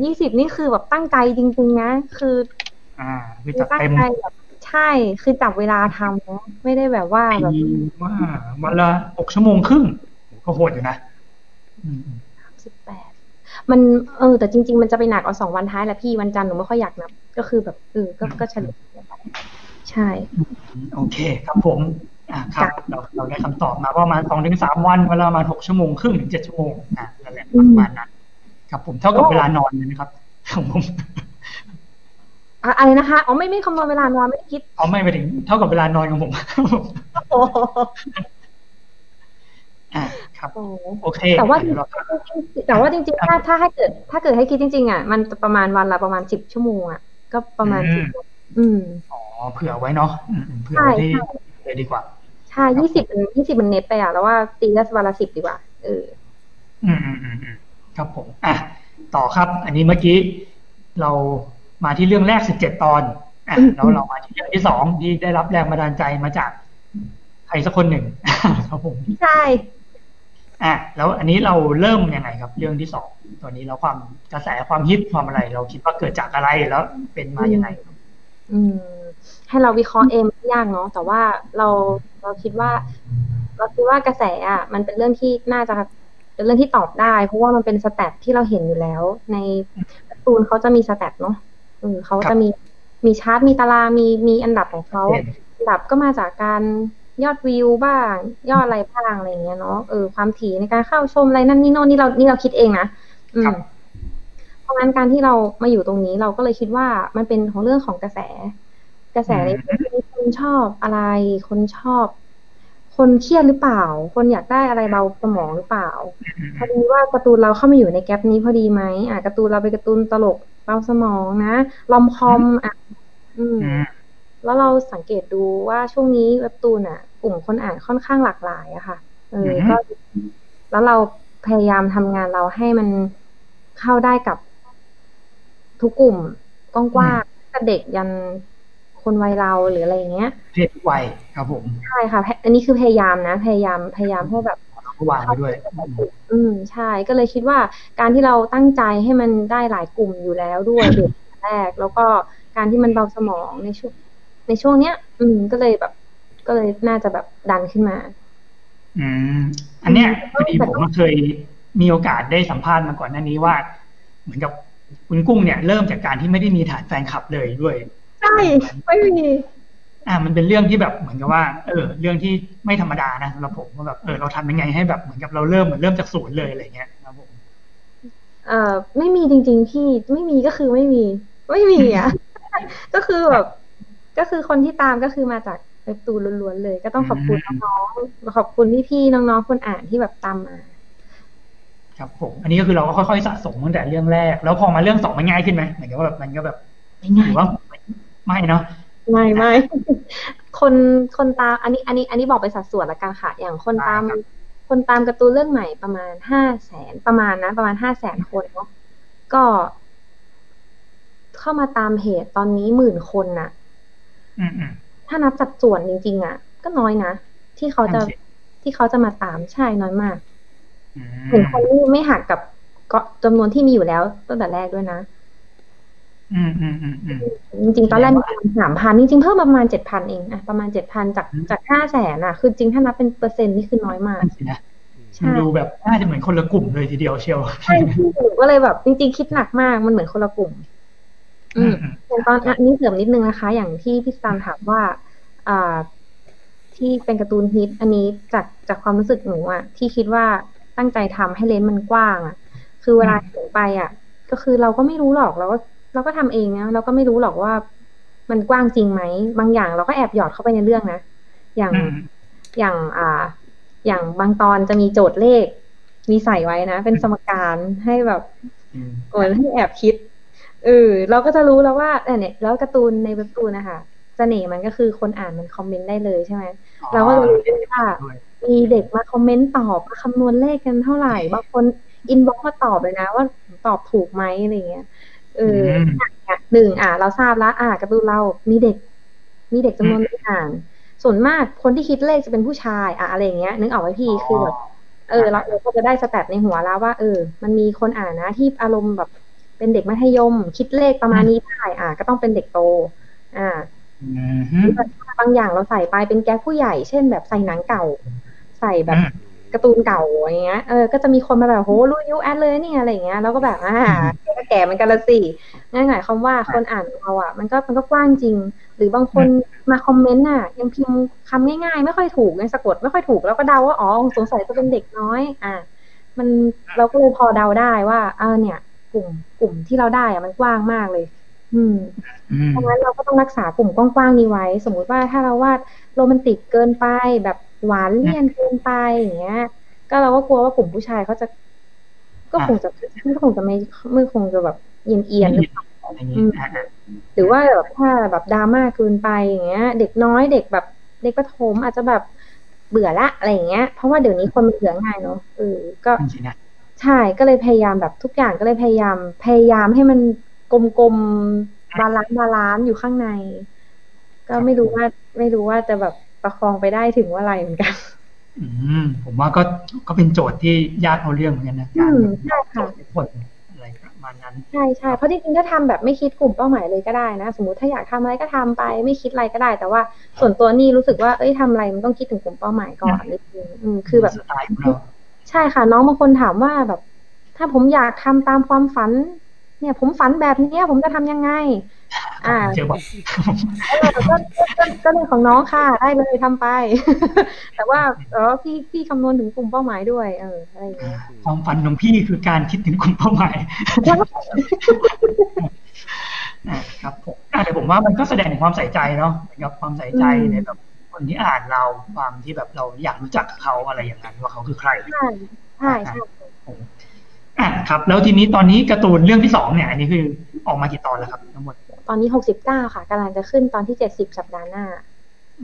ยี่สิบนี่คือแบบตั้งใจจริง ๆ นะ คือ อ่าคือคือจัดตั้งเต็มใจแบบใช่ คือจับเวลาทำนะไม่ได้แบบว่าแบบปีว่าวันละหกชั่วโมงครึ่งก็โหดอยู่นะอืมสิบแปดมันเออ แต่จริง ๆ มันจะไปหนักเอาสองวันท้ายแหละพี่วันจันทร์หนูไม่ค่อยอยากนับ ก็คือแบบเออก็ก็เฉลี่ยไป ใช่ โอเค ครับผมอ่าครับ เราเราได้คำตอบมาว่าประมาณสองถึงสามวันเวลาประมาณหกชั่วโมงครึ่งถึงเจ็ดชั่วโมงอ่านั่นแหละประมาณนั้นครับผมเท่ากับเวลานอนเลยนะครับของผมอะอะไรนะคะอ๋อไม่ไม่คำนวณเวลานอนไม่ได้คิดเอาไม่ไปถึงเท่ากับเวลานอนของผมโอ้โหอ่าครับโอ้โหโอเค แต่ว่าเดี๋ยเราแต่ว่าจริงๆถ้าถ้าให้เกิด ถ้าเกิดให้คิดจริง ๆ อะ มันประมาณวันละประมาณสิบชั่วโมงอะก็ประมาณสิบ อืมอ๋อเผื่อไว้เนาะอืมเผื่อใช่ไว้ที่ใช่เลยดีกว่าใช่ยี่สิบยี่สิบมันเน็ตไปอะแล้วว่าตีได้วันละสิบดีกว่าเอออืมอืมอืมอืมครับผมอะต่อครับ อันนี้เมื่อกี้เรามาที่เรื่องแรกสิบเจ็ดตอนอะอืมแล้วเรามาที่เรื่องที่สองที่ได้รับแรงบันดาลใจมาจากใครสักคนหนึ่งครับผมใช่อะแล้วอันนี้เราเริ่มยังไงครับ เรื่องที่สองตัวนี้แล้วความกระแสความฮิตความอะไร เราคิดว่าเกิดจากอะไรแล้วเป็นมายังไงครับ อืม ให้เราวิเคราะห์เองไม่ยากเนาะแต่ว่าเราเราคิดว่า เราคิดว่ากระแสอะ มันเป็นเรื่องที่น่าจะเป็นเรื่องที่ตอบได้ เพราะว่ามันเป็นสแตทที่เราเห็นอยู่แล้ว ในตูนเขาจะมีสแตทเนาะเออเขาจะมีมีชาร์ตมีตารางมีมีอันดับของเขาอันดับก็มาจากการยอดวิวบ้าง ยอดอะไรบ้างอะไรเงี้ยเนาะเออความถี่ในการเข้าชมอะไรนั่นนี่โน่นนี่เรานี่เราคิดเองนะอืมะงั้นการที่เรามาอยู่ตรงนี้เราก็เลยคิดว่ามันเป็นของเรื่องของกระแส กระแสในช่วงนี้คนชอบอะไร คนชอบ คนเครียดหรือเปล่า คนอยากได้อะไรเบาสมองหรือเปล่าพอดีว่าการ์ตูนเราเข้ามาอยู่ในแกลบนี้พอดีไหมอะการ์ตูนเราเป็นการ์ตูนตลกเบาสมองนะลอมคอมอะอืมอืมแล้วเราสังเกตดูว่าช่วงนี้เว็บตูนอะ กลุ่มคนอ่านค่อนข้างหลากหลายอะค่ะเอออือฮึก็แล้วเราพยายามทำงานเราให้มันเข้าได้กับ ทุกกลุ่มกว้างๆตั้งแต่เด็กยันคนวัยเราหรืออะไรอย่างเงี้ย เพศทุกวัยครับผม ใช่ค่ะแพอันนี้คือพยายามนะ พยายามพยายามให้แบบเราก็วางไว้ด้วยอืมอืมใช่ ก็เลยคิดว่าการที่เราตั้งใจให้มันได้หลายกลุ่มอยู่แล้วด้วยเด็กแรก แล้วก็การที่มันเบาสมองในช่วงในช่วงเนี้ย อืมก็เลยแบบ ก็เลยน่าจะแบบดันขึ้นมา อืม อันเนี้ยอืมพอดีผมก็เคยมีโอกาสได้สัมภาษณ์มาก่อนหน้านี้ว่า เหมือนกับ คุณกุ้งเนี่ยเริ่มจากการที่ไม่ได้มีฐานแฟนคลับเลยด้วย ใช่ไม่มีอ่ามันเป็นเรื่องที่แบบเหมือนกับว่า เออ เรื่องที่ไม่ธรรมดานะสำหรับผมว่าแบบเออเราทำยังไงให้แบบเหมือนกับเราเริ่มเหมือนเริ่มจากศูนย์เลยอะไรเงี้ยครับผมเอ่อไม่มีจริงๆที่ไม่มีก็คือไม่มี ไม่มีอะก็คือแบบก็คือคนที่ตามก็คือมาจากเว็บตูนล้วนๆเลย ก็ต้องขอบคุณน้องๆขอบคุณพี่ๆน้องๆคนอ่านที่แบบตามมา ครับผมอันนี้ก็คือเราก็ค่อยๆสะสมตั้งแต่เรื่องแรก แล้วพอมาเรื่องสองมันง่ายขึ้นไหมเหมือนกับว่าแบบมันก็แบบไม่ง่ายหรือว่าไม่เนาะไม่ไม่คนคนตามอันนี้ อันนี้ อันนี้บอกไปนสัดส่วนละกันค่ะ อย่างคนตามได้ครับคนตามการ์ตูนเรื่องใหม่ประมาณห้าแสนประมาณนะ ประมาณห้าแสนคนเนาะก็ เข้ามาตามเพจตอนนี้หมื่นคนน่ะอืมอืมถ้านับสัดส่วนจริง ๆ อะ ก็น้อยนะที่เขาจะนั่นสิที่เขาจะมาตามใช่น้อยมาก อืหนึ่งมคนนี่ไม่หักกับก็จำนวนที่มีอยู่แล้วตั้งแต่แรกด้วยนะ อืมอืมอืมอืมจริงๆตอนแรกมีประมาณสามพันจริงๆเพิ่มมาประมาณเจ็ดพันเองอะประมาณเจ็ดพันจากอืมจากห้าแสนอะคือจริงถ้านับเป็นเปอร์เซ็นต์นี่คือน้อยมากนั่นสินะใช่มันดูแบบน่าจะเหมือนคนละกลุ่มเลยทีเดียวเชียวใช่ที่หนูก็เลยแบบจริงๆคิดหนักมากมันเหมือนคนละกลุ่ม อืมอืมอย่างตอนอันนี้เสริมนิดนึงนะคะ อย่างที่พี่สตางถามว่า อ่า ที่เป็นการ์ตูนฮิต อันนี้จากจากความรู้สึกหนูอะที่คิดว่า ตั้งใจทำให้เลนส์มันกว้างอะคือเวลาเขียนไปอะก็คือเราก็ไม่รู้หรอกเราก็เราก็ทำเองนะเราก็ไม่รู้หรอกว่า มันกว้างจริงไหมบางอย่างเราก็แอบหยอดเข้าไปในเรื่องนะอย่างอืมอย่างอ่า อย่างบางตอนจะมีโจทย์เลข มีใส่ไว้นะ เป็นสมการให้แบบอืมเหมือนให้แอบคิดเออเราก็จะรู้แล้วว่าเออเนี่ยแล้วการ์ตูนในเว็บตูนนะคะเสน่ห์มันก็คือคนอ่านมัน comment ได้เลยใช่ไหมเราก็จะรู้ว่าด้วย มีเด็กมา comment ตอบมาคำนวณเลขกันเท่าไหร่บางคน inbox มาตอบเลยนะ ว่าตอบถูกไหมอะไรเงี้ยเออมอะหนึ่งอะ เราทราบแล้วอะการ์ตูนเรามีเด็ก มีเด็กจำนวนไม่อ่านส่วนมากคนที่คิดเลขจะเป็นผู้ชายอะอะไรอย่างเงี้ย นึกออกไหมพี่คือแบบเออเราเราก็จะได้สแตทในหัวแล้วว่า เออ มันมีคนอ่านนะที่อารมณ์แบบเป็นเด็กมัธยม คิดเลขประมาณนี้ได้อะก็ต้องเป็นเด็กโต อ่าอืมฮึบางอย่างเราใส่ไปเป็นแก๊กผู้ใหญ่ เช่นแบบใส่หนังเก่า ใส่แบบอืมการ์ตูนเก่าอย่างเงี้ย เออ ก็จะมีคนมาแบบโหรู้ยุแอดเลยเนี่ยอะไรอย่างเงี้ย แล้วก็แบบอ่าแก่เหมือนกันละสินั่นหมายความว่าคนอ่านเราอะ มันก็มันก็กว้างจริง หรือบางคนมาคอมเมนต์อะ ยังพิมพ์คำง่ายๆ ไม่ค่อยถูกยังสะกดไม่ค่อยถูก แล้วก็เดาว่า อ๋อ สงสัยจะเป็นเด็กน้อย อะ มันเราก็เลยพอเดาได้ว่า เออเนี่ย กลุ่มกลุ่มที่เราได้อะมันกว้างมากเลย อืมอืมเพราะงั้นเราก็ต้องรักษากลุ่มกว้างๆนี้ไว้ สมมุติว่าถ้าเราวาดโรแมนติกเกินไปแบบ หวานเลี่ยนเกินไปอย่างเงี้ย ก็เราก็กลัวว่ากลุ่มผู้ชายเขาจะ ก็คงจะก็คงจะไม่ไม่คงจะแบบเอียนเอียนๆหรือเปล่าอะไรอย่างงี้อะอะหรือว่าแบบถ้าแบบดราม่าเกินไปอย่างเงี้ย เด็กน้อยเด็กแบบเด็กประถมอาจจะแบบเบื่อละอะไรอย่างเงี้ย เพราะว่าเดี๋ยวนี้คนมันเบื่อง่ายเนาะเออก็นั่นสินะใช่ก็เลยพยายามแบบทุกอย่างก็เลยพยายาม พยายามให้มันกลมๆ balance balance อยู่ข้างใน ก็ไม่รู้ว่าไม่รู้ว่าจะแบบ ประคองไปได้ถึงว่าอะไรเหมือนกัน อืมผมว่าก็ก็เป็นโจทย์ที่ยากเอาเรื่องเหมือนกันนะอืการมใช่ค่ะผลอะไรประมาณนั้นใช่ใช่เพราะจริงๆถ้าทำแบบไม่คิดกลุ่มเป้าหมายเลยก็ได้นะ สมมติถ้าอยากทำอะไรก็ทำไปไม่คิดอะไรก็ได้ แต่ว่าส่วนตัวนี่รู้สึกว่าเอ้ยทำอะไรมันต้องคิดถึงกลุ่มเป้าหมายก่อนนิดนึงอืมคือแบบสไตล์ของเราใช่ค่ะ น้องบางคนถามว่าแบบ ถ้าผมอยากทำตามความฝัน เนี่ยผมฝันแบบเนี้ยผมจะทำยังไง อ่าเจอบอกเออก็ก็ก็ก็เรื่องของน้องค่ะ ได้เลยทำไป แต่ว่าเออพี่พี่คำนวณถึงกลุ่มเป้าหมายด้วย เอออะไรอย่างเงี้ยความฝันของพี่คือการคิดถึงกลุ่มเป้าหมายอะครับผมอะแต่ผมว่ามันก็แสดงถึงความใส่ใจเนาะเหมือนกับความใส่ใจในแบบคนที่อ่านเราความที่แบบเราอยากรู้จักเขาอะไรอย่างนั้นว่าเขาคือใครใช่ใช่ใช่ผม อะครับ แล้วทีนี้ตอนนี้การ์ตูนเรื่องที่สองเนี่ย อันนี้คือออกมากี่ตอนแล้วครับทั้งหมด ตอนนี้หกสิบเก้าค่ะกำลังจะขึ้นตอนที่เจ็ดสิบสัปดาห์หน้า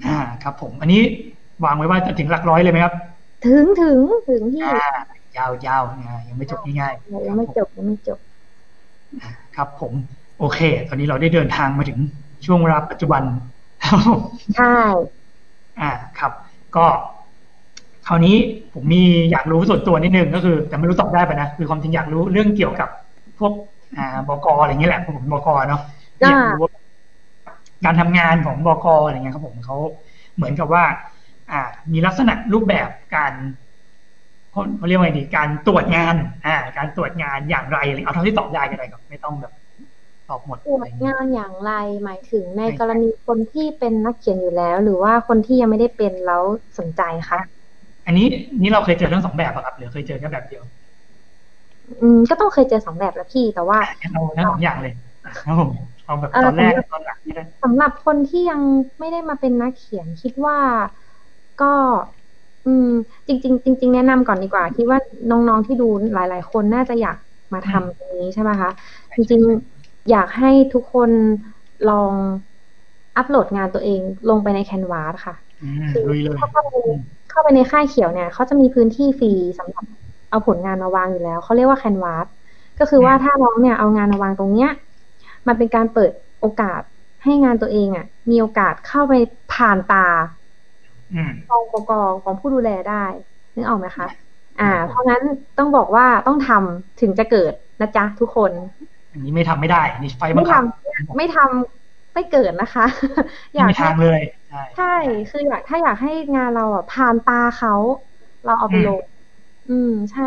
อ่าครับ ผม อันนี้วางไว้ว่าจะถึงหลักร้อยเลยไหมครับ ถึงถึงถึงที่อ่ายาวยาวๆนะยังไม่จบง่ายๆยังไม่จบยังไม่จบ ครับ ผม โอเค ตอนนี้เราได้เดินทางมาถึงช่วงเวลาปัจจุบันใช่อ่าครับ ก็ คราวนี้ผมมีอยากรู้ส่วนตัวนิดนึงก็คือ แต่ไม่รู้ตอบได้ปะนะคือความจริงอยากรู้เรื่องเกี่ยวกับพวกอ่าบกอะไรอย่างเงี้ยแหละผมบกเนาะอยากรู้ว่าการทำงานของบกอะไรเงี้ยครับผมเขาเหมือนกับว่า อ่า มีลักษณะรูปแบบการเขาเขาเรียกว่าไงดี การตรวจงาน อ่า การตรวจงานอย่างไรอะไรเอาเท่าที่ตอบได้ก็ได้ครับไม่ต้องแบบตอบหมดตรวอะไรจเงี้ยงานอย่างไรหมายถึงในกรณีคนที่เป็นนักเขียนอยู่แล้ว หรือว่าคนที่ยังไม่ได้เป็นแล้วสนใจคะ อันนี้นี่เราเคยเจอทั้งสองแบบอะครับ หรือเคยเจอแค่แบบเดียว อืมก็ต้องเคยเจอสองแบบแล้วพี่แต่ว่างั้นเอาทั้งสองอย่างเลยครับผมเอาแบบเอ่อตอนแรกกับตอนหลังนี่ได้สำหรับคนที่ยังไม่ได้มาเป็นนักเขียนคิดว่าก็ อืม จริง ๆ จริง ๆ แนะนำก่อนดีกว่า คิดว่าน้องๆที่ดูหลาย ๆ คนน่าจะอยากมาทำตรงนี้ใช่ไหมคะจริง ๆ อยากให้ทุกคนลองอัปโหลดงานตัวเองลงไปในแคนวาสค่ะอืมลุยเลยเข้าไป เข้าไปในค่ายเขียวเนี่ยเขาจะมีพื้นที่ฟรีสำหรับเอาผลงานมาวางอยู่แล้วเขาเรียกว่าแคนวาสก็คือว่าถ้าน้องเนี่ยเอางานมาวางตรงเนี้ย มันเป็นการเปิดโอกาสให้งานตัวเองอะ มีโอกาสเข้าไปผ่านตาอืมกองปกองของผู้ดูแลได้นึกออกไหมคะ อ่า เพราะงั้นต้องบอกว่าต้องทำถึงจะเกิดนะจ๊ะทุกคน อันนี้ไม่ทำไม่ได้อันนี่ไฟบัไม่งทำคับไม่ทำ ไม่เกิดนะคะ อยากไม่มีให้ทางเลยใช่ใช่ คืออยากถ้าอยากให้งานเราอะผ่านตาเขา เราเอาไปลง อืม ใช่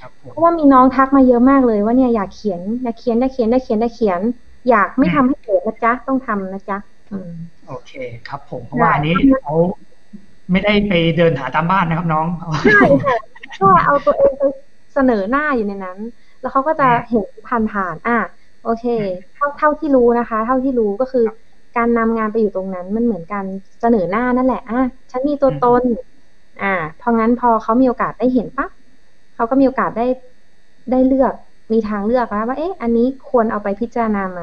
ครับผมเพราะว่ามีน้องทักมาเยอะมากเลยว่าเนี่ยอยากเขียนอยากเขียนอยากเขียนอยากเขียนอยากเขียน อยากไม่ทำให้เกิดนะจ๊ะต้องทำนะจ๊ะอืมโอเคครับ ผมเพราะว่าอันนี้เขาไม่ได้ไปเดินหาตามบ้านนะครับน้องใช่ค่ะก็เอาตัวเองไปเสนอหน้าอยู่ในนั้น แล้วเขาก็จะเห็นผ่านๆอะ โอเค เท่าเท่าที่รู้นะคะ เท่าที่รู้ก็คือ การนำงานไปอยู่ตรงนั้นมันเหมือนการเสนอหน้านั่นแหละอะฉันมีตัวตน อ่า เพราะงั้นพอเขามีโอกาสได้เห็นปั๊บเขาก็มีโอกาสได้ได้เลือกมีทางเลือกแล้วว่าเอ๊ะอันนี้ควรเอาไปพิจารณาไหม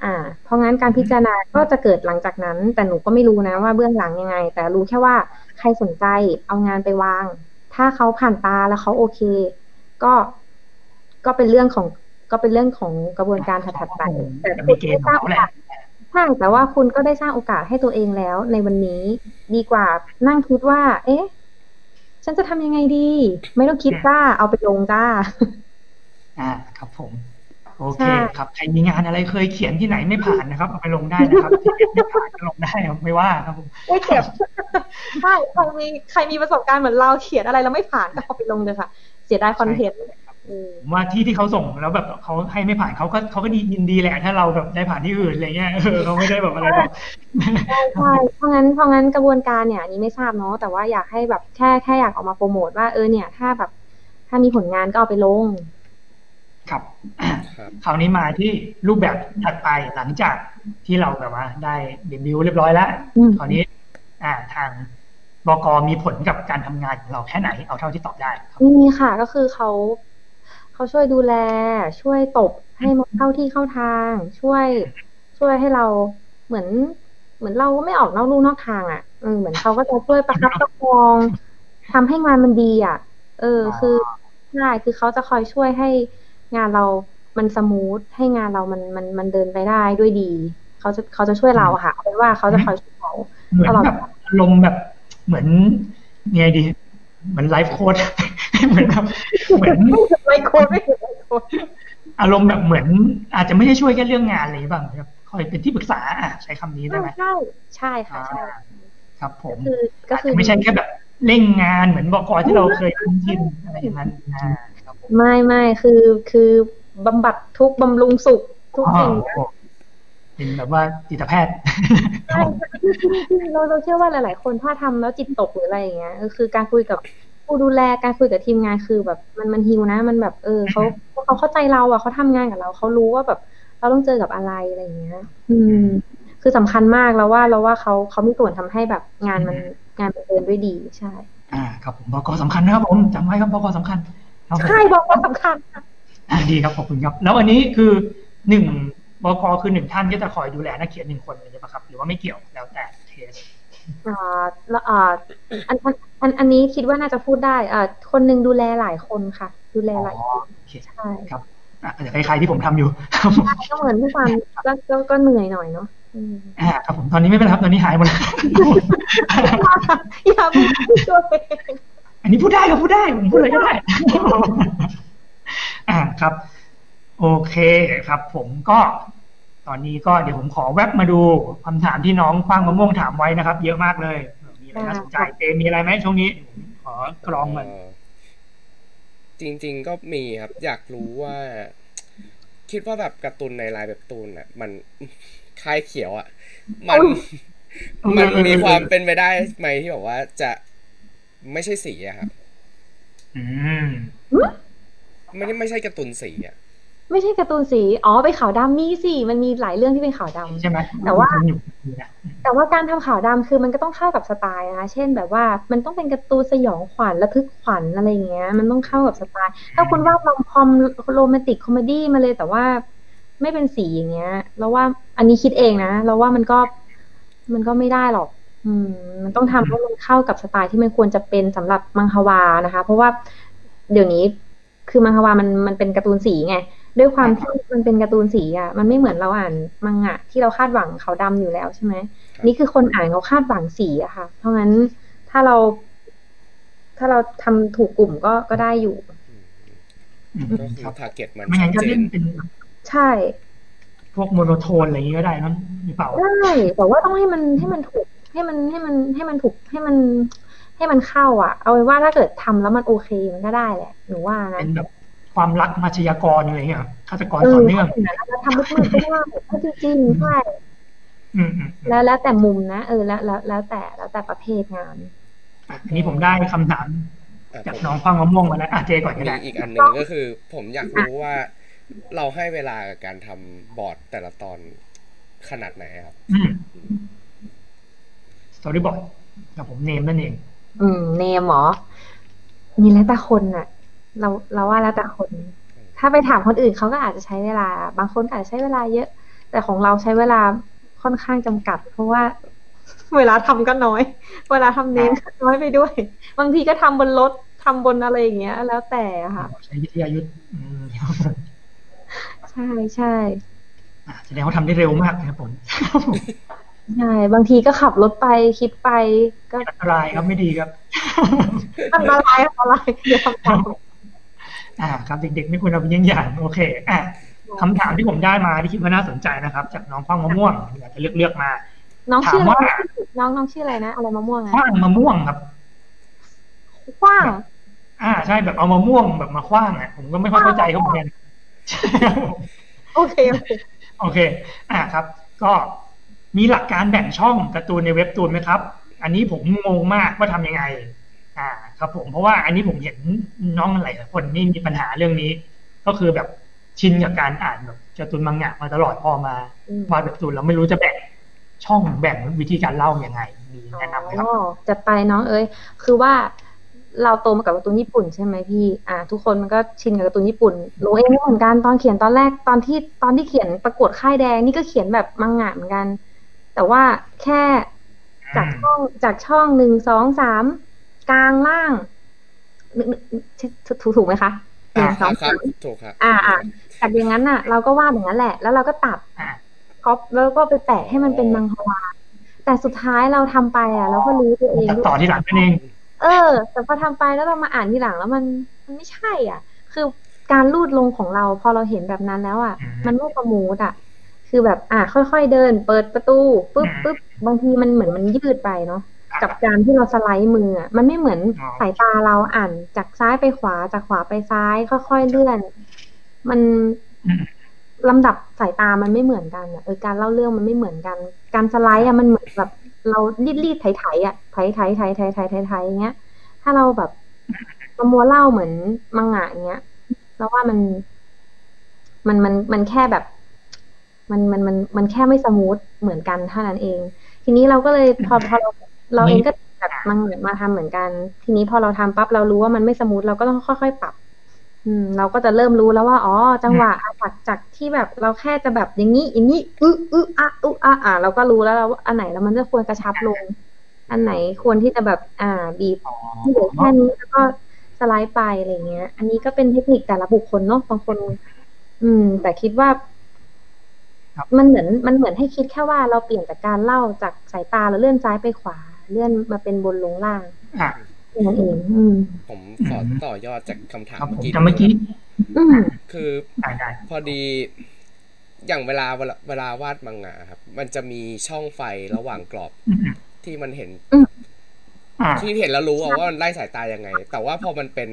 อ่า เพราะงั้นการพิจารณาก็จะเกิดหลังจากนั้น แต่หนูก็ไม่รู้นะว่าเบื้องหลังยังไง แต่รู้แค่ว่าใครสนใจเอางานไปวาง ถ้าเขาผ่านตาแล้วเขาโอเค ก็ก็เป็นเรื่องของก็ เป็นเรื่องของกระบวนการถัดๆไปแต่จะคุมีณเกได้ณฑ์สของร้างเขาโอแหละกาสใช่แต่ว่าคุณก็ได้สร้างโอกาสให้ตัวเองแล้ว ในวันนี้ดีกว่านั่งคิดว่า เอ๊ะ ฉันจะทำยังไงดี ไม่ต้องคิดจ้าเอาไปลงจ้าอ่าครับผม โอเคใช่ครับใครมีงานอะไรเคยเขียนที่ไหนไม่ผ่านนะครับ เอาไปลงได้นะครับที่ไม่ผ่านก็ลงได้ครับไม่ว่าครับผมไม่เจ็บใช่ใครมีใครมีประสบการณ์เหมือนเราเขียนอะไรแล้วไม่ผ่านก็เอาไปลงเลยค่ะ เสียดายคอนเทนต์อืมผม ว่าที่ที่เขาส่งแล้วแบบเขาให้ไม่ผ่านเขาก็เขาก็ดียินดีแหละถ้าเราแบบได้ผ่านที่อื่นอะไรเงี้ยเออเขาไม่ได้แบบอะไรหรอกใช่ใช่เพราะงั้นเพราะงั้นกระบวนการเนี่ยอันนี้ไม่ทราบเนาะแต่ว่าอยากให้แบบแค่แค่อยากออกมาโปรโมทว่าเออเนี่ย ถ้าแบบ ถ้ามีผลงานก็เอาไปลง ครับครับคราวนี้มาที่รูปแบบถัดไปหลังจากที่เราแบบว่า ได้เดบิวต์เรียบร้อยแล้วอืมคราวนี้ อ่าทางบกมีผลกับการทำงานของเราแค่ไหนเอาเท่าที่ตอบได้ครับมีค่ะก็คือเขา เขาช่วยดูแล ช่วยตบให้มันเข้าที่เข้าทาง ช่วยช่วยให้เราเหมือน เหมือนเราไม่ออกนอกลู่นอกทางอะเออเหมือนเขาก็จะช่วยประคับประคองทำให้งานมันดีอะ เออ คือใช่คือเขาจะคอยช่วยให้งานเรามันสมูทให้งานเรามันมันมันเดินไปได้ด้วยดี เขาจะเขาจะช่วยเราค่ะเอาเป็นว่าเขาจะคอยช่วยเราอนตลอดแบบอารมณ์แบบเหมือนไงดี มือนไลฟ์โค้ดเหมือนแบบเหมือนไม่โคนไม่ถึงไม่โคนอารมณ์แบบเหมือน อาจจะไม่ได้ช่วยแค่เรื่องงานอะไรบ้างครับคอยเป็นที่ปรึกษาอะใช้คำนี้ได้ไหมใช่ใช่ค่ะใช่อ่าครับผมคือก็อาจคือจะไม่ใช่แค่แบบเร่งงานเหมือนบอกอที่เราเคยคุ้นชินอะไรอย่างนั้นอ่าครับผมไม่ไม่คือคือบำบัดทุกข์บำรุงสุขทุกอ๋อสิ่งโอ้ เป็นแบบว่าจิตแพทย์ใช่เราเราเชื่อว่าหลาย ๆ คนถ้าทำแล้วจิตตกหรืออะไรอย่างเงี้ยเออคือการคุยกับผู้ดูแลการคุยกับทีมงานคือแบบมันมันฮิวนะ มันแบบเออเขาเขาเข้าใจเราอะเขาทำงานกับเราเขารู้ว่าแบบ เราต้องเจอกับอะไรอะไรอย่างเงี้ย อืม คือสำคัญมากแล้วว่าเราว่าเขาเขามีส่วนทำให้แบบงานมันงานมันเดินด้วยดีใช่ อ่า ครับผมบกสำคัญนะครับผมจำไว้ครับบกสำคัญครับผมใช่บอกว่าสำคัญค่ะอ่าดีครับขอบคุณครับ แล้วอันนี้คือหนึ่ง บกคือหนึ่งท่านก็จะคอยดูแลนักเขียนหนึ่งคนเลยใช่ไหมครับ หรือว่าไม่เกี่ยวแล้วแต่เคสอ่าแล้วอ่าอันอันอันอันนี้คิดว่าน่าจะพูดได้อ่าคนหนึ่งดูแลหลายคนค่ะ ดูแลหลายอ๋อคนโอเคใช่ครับอะอาจจะคล้ายๆที่ผมทำอยู่ครับผมก็เหมือนทุกวันก็ก็ก็เหนื่อยหน่อยเนาะอืมอ่าครับผมตอนนี้ไม่เป็นไรครับตอนนี้หายหมดแล้วอย่าพูดตัวเองอันนี้พูดได้ก็พูดได้ผมพูดอะไรก็ได้อ่าครับ โอเคครับ ผมก็ตอนนี้ก็เดี๋ยวผมขอแวบมาดูคำถามที่น้องคว้างมะม่วงถามไว้นะครับ เยอะมากเลย มีอะไรน่าสนใจเจมีอะไรไหมช่วงนี้ขอกรองมันเอ่อจริง ๆ ก็มีครับ อยากรู้ว่า คิดว่าแบบการ์ตูนในลายแบบตูนอะ มันคลายเขียวอะ มัน มันมีความเป็นไปได้ไหมที่แบบว่าจะไม่ใช่สีอะครับ อืมไม่ได้ไม่ใช่การ์ตูนสีอะ ไม่ใช่การ์ตูนสี อ๋อเป็นขาวดำมีสิมันมีหลายเรื่องที่เป็นขาวดำใช่ไหมแต่ว่าผมอยู่นะแต่ว่าการทำขาวดำคือมันก็ต้องเข้ากับสไตล์นะคะ เช่นแบบว่ามันต้องเป็นการ์ตูนสยองขวัญระทึกขวัญอะไรอย่างเงี้ย มันต้องเข้ากับสไตล์ ถ้าคุณวาด rom-com romantic comedy มาเลยแต่ว่าไม่เป็นสีอย่างเงี้ยเราว่าอันนี้คิดเองนะเราว่ามันก็มันก็ไม่ได้หรอก อืม มันต้องทำให้มันเข้ากับสไตล์ที่มันควรจะเป็นสำหรับมังฮวานะคะ เพราะว่าเดี๋ยวนี้คือมังฮวามันมันเป็นการ์ตูนสีไง ด้วยความที่มันเป็นการ์ตูนสีอะ มันไม่เหมือนเราอ่านมังงะที่เราคาดหวังขาวดำอยู่แล้วใช่ไหม นี่คือคนอ่านเขาคาดหวังสีอะค่ะ เพราะงั้นถ้าเรา ถ้าเราทำถูกกลุ่มก็ก็ได้อยู่อืมก็คืครัอบทาร์เก็ตมันไม่ชังั้ดนก็เจเล่นนเป็นใช่ พวกโมโนโทนอะไรอย่างนี้ก็ได้นั่นหรือเปล่าได้แต่ว่าต้องให้มันให้มันถูก ให้มันให้มันให้มันถูกให้มันให้มันเข้าอะ เอาไว้ว่าถ้าเกิดทำแล้วมันโอเคมันก็ได้แหละหนูว่านะเป็นแบบ ความรักมาชญากรอะไรอย่างเงี้ยฆาตกรเอต่ออเนื่องแล้วทำมืดๆก็ได้ก็จริงๆใช่อืมอืมอืมแล้วแล้วแต่มุมนะเออแล้วแล้วแล้วแต่แล้วแต่ประเภทงานอันนี้ผมได้คำถามอะจากผมน้องฟังมะม่วงมาแล้วอะเจก่อนก็มีได้อีกอันหนึ่งก็คือ ผมอยากรู้ว่าเราให้เวลากับการทำบอร์ดแต่ละตอนขนาดไหนครับอืมสตอรี่บอร์ดกับผมเนมนั่นเอง อืม เนมเหรอมีแล้วแต่คนน่ะ เราเราว่าแล้วแต่คน ถ้าไปถามคนอื่นเขาก็อาจจะใช้เวลา บางคนก็อาจจะใช้เวลาเยอะ แต่ของเราใช้เวลาค่อนข้างจำกัด เพราะว่าเวลาทำก็น้อย เวลาทำเน้นก็น้อยไปด้วย บางทีก็ทำบนรถทำบนอะไรอย่างเงี้ย แล้วแต่อะค่ะ ใช้วิทยายุทธ์อืมใช่ใช่อะแสดงว่าทำได้เร็วมากนะครับผมใช่บางทีก็ขับรถไปคิดไปก็อันตรายครับไม่ดีครับอันตรายอันตรายอย่าทำตาม อ่าครับเด็กๆไม่ควรเอาเป็นเยี่ยงอย่างโอเคอะคำถามที่ผมได้มาที่คิดว่าน่าสนใจนะครับ จากน้องฟังมะม่วงอยากจะเลือกเลือกๆมา น้องชื่อถามอะไรว่าน้องน้องชื่ออะไรนะอะไรมะม่วงอะคว้างมะม่วงครับกว้าง อ่า ใช่แบบเอามะม่วงแบบมาคว้างอะผมก็ไม่ค่อยเข้าใจเขาเหมือนกันโอเคโอเคโอเค อ่าครับ ก็มีหลักการแบ่งช่องการ์ตูนในเว็บตูนไหมครับ อันนี้ผมงงมากว่าทำยังไง อ่าครับผมเพราะว่าอันนี้ผมเห็นน้องหลายๆคนนี่มีปัญหาเรื่องนี้ ก็คือแบบชินกับการอ่านแบบการ์ตูนมังงะมาตลอดพอมาอืมวาดแบบตูนแล้วไม่รู้จะแบ่งช่องแบ่งวิธีการเล่ายังไงมีแนะนำไหมครับอ๋อจัดไปน้องเอ้ยคือว่าเราโตมากับการ์ตูนญี่ปุ่นใช่ไหมพี่ อ่า ทุกคนมันก็ชินกับการ์ตูนญี่ปุ่นหนูเองก็เหมือนกันตอนเขียนตอนแรกตอนที่ตอนที่เขียนประกวดค่ายแดงนี่ก็เขียนแบบมังงะเหมือนกัน แต่ว่าแค่จากช่องจากช่องหนึ่งสองสาม กลางล่างนึกนึกถูกถูกถูกไหมคะหอ่านึ่งคสอรับงครัสาบมถูกครับอ่าอ่าจากอย่างนั้นน่ะ เราก็วาดอย่างนั้นแหละ แล้วเราก็ตัดอ่าครอปแล้วก็ไปแปะให้มันเป็นมังฮวาแต่สุดท้ายเราทำไปอะเราก็รู้ตัวเองตัดด้วยต่อที่หลังนั่นเอง เออ แต่พอทำไปแล้วเรามาอ่านทีหลังแล้วมันมันไม่ใช่ อะ คือการลูดลงของเรา พอเราเห็นแบบนั้นแล้วอะอืมมันไม่ประมูดอะ คือแบบอะค่อยๆเดิน เปิดประตูปุ๊บอืมปุ๊บบางทีมันเหมือนมันยืดไปเนาะ กับการที่เราสไลด์มืออะมันไม่เหมือนอ๋อสายตาเราอ่านจากซ้ายไปขวาจากขวาไปซ้าย ค่อยๆเลื่อน มันอืมลำดับสายตามันไม่เหมือนกันอะเออการเล่าเรื่องมันไม่เหมือนกัน การสไลด์อะมันเหมือนแบบ เรารูดรูดไถไถอะไถไถไถไถไถไถไถอย่างเงี้ย ถ้าเราแบบมามัวเล่าเหมือนมังงะอย่างเงี้ยเราว่ามัน มันมันมันแค่แบบ มันมันมันมันแค่ไม่ smooth เหมือนกันเท่านั้นเอง ทีนี้เราก็เลยพอพอเรา เราเองก็จากมังงะมาทำเหมือนกัน ทีนี้พอเราทำปั๊บเรารู้ว่ามันไม่ smooth เราก็ต้องค่อยๆปรับ อืม เราก็จะเริ่มรู้แล้วว่าอ๋อจังหวะอะจากจากที่แบบเราแค่จะแบบอย่างนี้อย่างนี้อึอึอะอึอะอะเราก็รู้แล้วว่าอันไหนแล้วมันจะควรกระชับลง อันไหนควรที่จะแบบ อ่า บีบอ๋อเหลือแค่นี้แล้วก็สไลด์ไปอะไรเงี้ย อันนี้ก็เป็นเทคนิคแต่ละบุคคลเนาะบางคน อืม แต่คิดว่าครับมันเหมือนมันเหมือนให้คิดแค่ว่าเราเปลี่ยนจากการเล่าจากสายตาเราเลื่อนซ้ายไปขวา เลื่อนมาเป็นบนลงล่างอะแค่นั้นเองอืมผมขอต่อยอดจากคำถามครับผมเมื่อกี้จำเมื่อกี้อืมคือได้ได้พอดี อย่างเวลาเวลาเวลาวาดมังงะครับ มันจะมีช่องไฟระหว่างกรอบอืมอืมที่มันเห็นอ่าที่เห็นแล้วรู้อะว่ามันไล่สายตายังไง แต่ว่าพอมันเป็น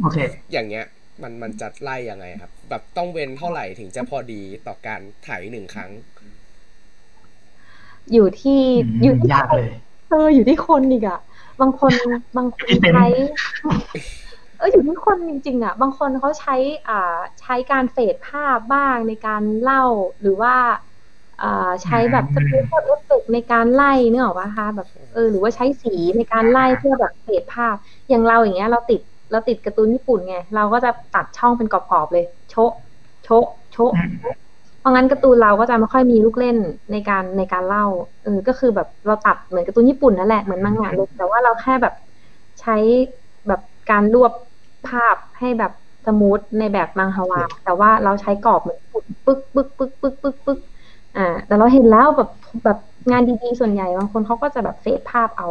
โอเค อย่างเงี้ย มันมันจะไล่ยังไงครับ แบบต้องเว้นเท่าไหร่ถึงจะพอดีต่อการถ่ายหนึ่งครั้ง อยู่ที่อืมอยู่ที่ยากเลย เอออยู่ที่คนอีกอะบางคนบางคนที่เป็นใช้เอออยู่ที่คนจริงๆอะ บางคนเขาใช้อ่าใช้การ fade ภาพบ้างในการเล่าหรือว่าอ่าใช้แบบ special effect ในการไล่เนกอะปะคะแบบเออหรือว่าใช้สีในการไล่เพื่อแบบ fade ภาพ อย่างเราอย่างเงี้ยเราติดเราติดการ์ตูนญี่ปุ่นไง เราก็จะตัดช่องเป็นกรอบๆเลย โชะโชะโชะอืม เพราะงั้นการ์ตูนเราก็จะไม่ค่อยมีลูกเล่นในการในการเล่าเออก็คือแบบเราตัดเหมือนการ์ตูนญี่ปุ่นนั่นแหละเหมือนมังงะเลยแต่ว่าเราแค่แบบใช้แบบการรวบภาพให้แบบสมูทในแบบมังฮวา แต่ว่าเราใช้กรอบเหมือนปึ๊กปึ๊กปึ๊กปึ๊กปึ๊กปึ๊กปึ๊กอ่า แต่เราเห็นแล้วแบบแบบงานดีๆส่วนใหญ่บางคนเขาก็จะแบบเฟดภาพเอา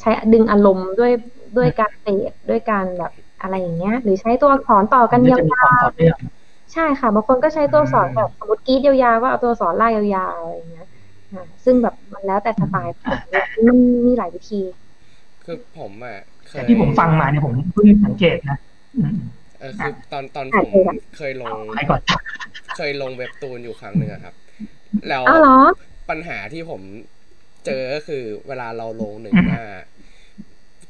ใช้ดึงอารมณ์ด้วยด้วยการเฟดด้วยการแบบอะไรอย่างเงี้ย หรือใช้ตัวอักษรต่อกันมันยาจะมีวความต่อเนื่องๆ ใช่ค่ะบางคนก็ใช้ตัวอักษรแบบสมมติกรีดยาวๆก็เอาตัวอักษรลากยาวๆอะไรอย่างเงี้ยอ่าซึ่งแบบมันแล้วแต่สไตล์มันมีหลายวิธี คือผมอะเคยแต่ที่ผมฟังมาเนี่ยผมเพิ่งสังเกตนะอืมเออคือตอนตอนอะผมเคยอะเคยลงใครก่อนเคยลงเว็บตูนอยู่ครั้งหนึ่งอะครับ แล้วอ้าวเหรอปัญหาที่ผมเจอก็คือเวลาเราลงหนึ่งหน้า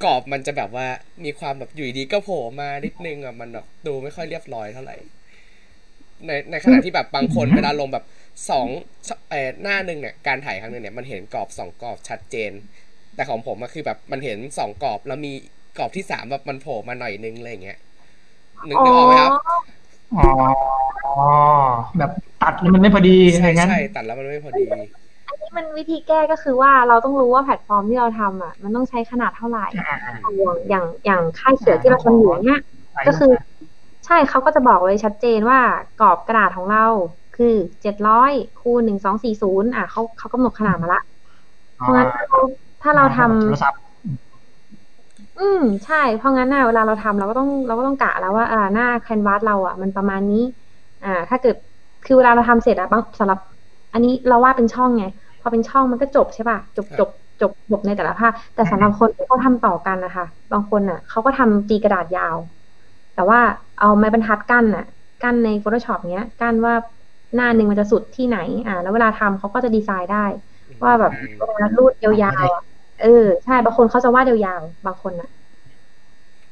กรอบมันจะแบบว่ามีความแบบอยู่ดีก็โผล่มานิดนึงอะมันแบบดูไม่ค่อยเรียบร้อยเท่าไหร่ ในในขณะที่แบบบางคนเวลาลงแบบสองเอ่อหน้าหนึ่งเนี่ยการถ่ายครั้งหนึ่งเนี่ยมันเห็นกรอบสองกรอบชัดเจน แต่ของผมอะคือแบบมันเห็นสองกรอบแล้วมีกรอบที่สามแบบมันโผล่มาหน่อยนึงอะไรอย่างเงี้ยนึกอ๋อนึกออกไหมครับอ๋อแบบตัดแล้วมันไม่พอดีอะไรใช่งั้นใช่ตัดแล้วมันไม่พอดี อันนี้มันวิธีแก้ก็คือว่าเราต้องรู้ว่าแพลตฟอร์มที่เราทำอะ มันต้องใช้ขนาดเท่าไหร่อ่าอย่างอย่างอย่างค่ายเสือที่เราทำอยู่เนี้ยก็คือ ใช่เขาก็จะบอกไว้ชัดเจนว่ากรอบกระดาษของเราคือเจ็ดร้อยคูณหนึ่งสองสี่ศูนย์อะเขาเขากำหนดขนาดมาละ เพราะงั้นถ้าเราถ้าเราทำโทรศัพท์อืม ใช่ เพราะงั้นน่ะเวลาเราทำเราก็ต้องเราก็ต้องกะแล้วว่าอ่าหน้าแคนวาสเราอะ มันประมาณนี้ อ่า ถ้าเกิดคือเวลาเราทำเสร็จอะบางสำหรับ อันนี้เราวาดเป็นช่องไงพอเป็นช่องมันก็จบใช่ป่ะจบจบจบจบในแต่ละภาพแต่สำหรับคนที่เขาทำต่อกันนะคะบางคนอะเขาก็ทำตีกระดาษยาว แต่ว่า เอาไม้บรรทัดกั้นน่ะกั้นใน Photoshop เนี้ยกั้นว่าหน้าหนึ่งมันจะสุดที่ไหน อ่า แล้วเวลาทำเขาก็จะดีไซน์ได้ ว่าแบบเวลารูดยาวๆอะเออใช่บางคนเขาจะวาดยาวๆบางคนอะ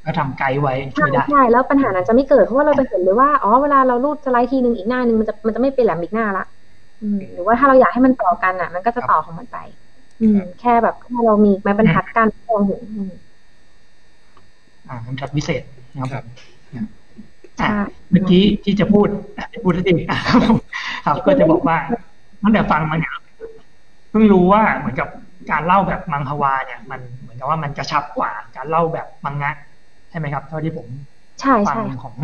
ก็ทำไกด์ไว้ช่ใช่วยได้ใช่แล้วปัญหานั้นจะไม่เกิดเพราะว่าเราจะเห็นเลยว่าอ๋อเวลาเรารูดสไลด์ทีหนึ่งอีกหน้าหนึ่งมันจะมันจะไม่เป็นแหลมอีกหน้าละอืมหรือว่าถ้าเราอยากให้มันต่อกันอะ มันก็จะต่อของมันไป อืม แค่แบบแค่เรามีไม้บรรทัดกั้นมองเห็นอืมอ่าคำทัดวิเศษนะครับครับอะใช่ เมื่อกี้ที่จะพูดอะพูดทีอะครับผมครับ ก็จะบอกว่าตั้งแต่ฟังมาเนี่ยเพิ่งรู้ว่าเหมือนกับการเล่าแบบมังฮวาเนี่ย มันเหมือนกับว่ามันกระชับกว่าการเล่าแบบมังงะใช่ไหมครับ เท่าที่ผมใช่ฟังใช่ของ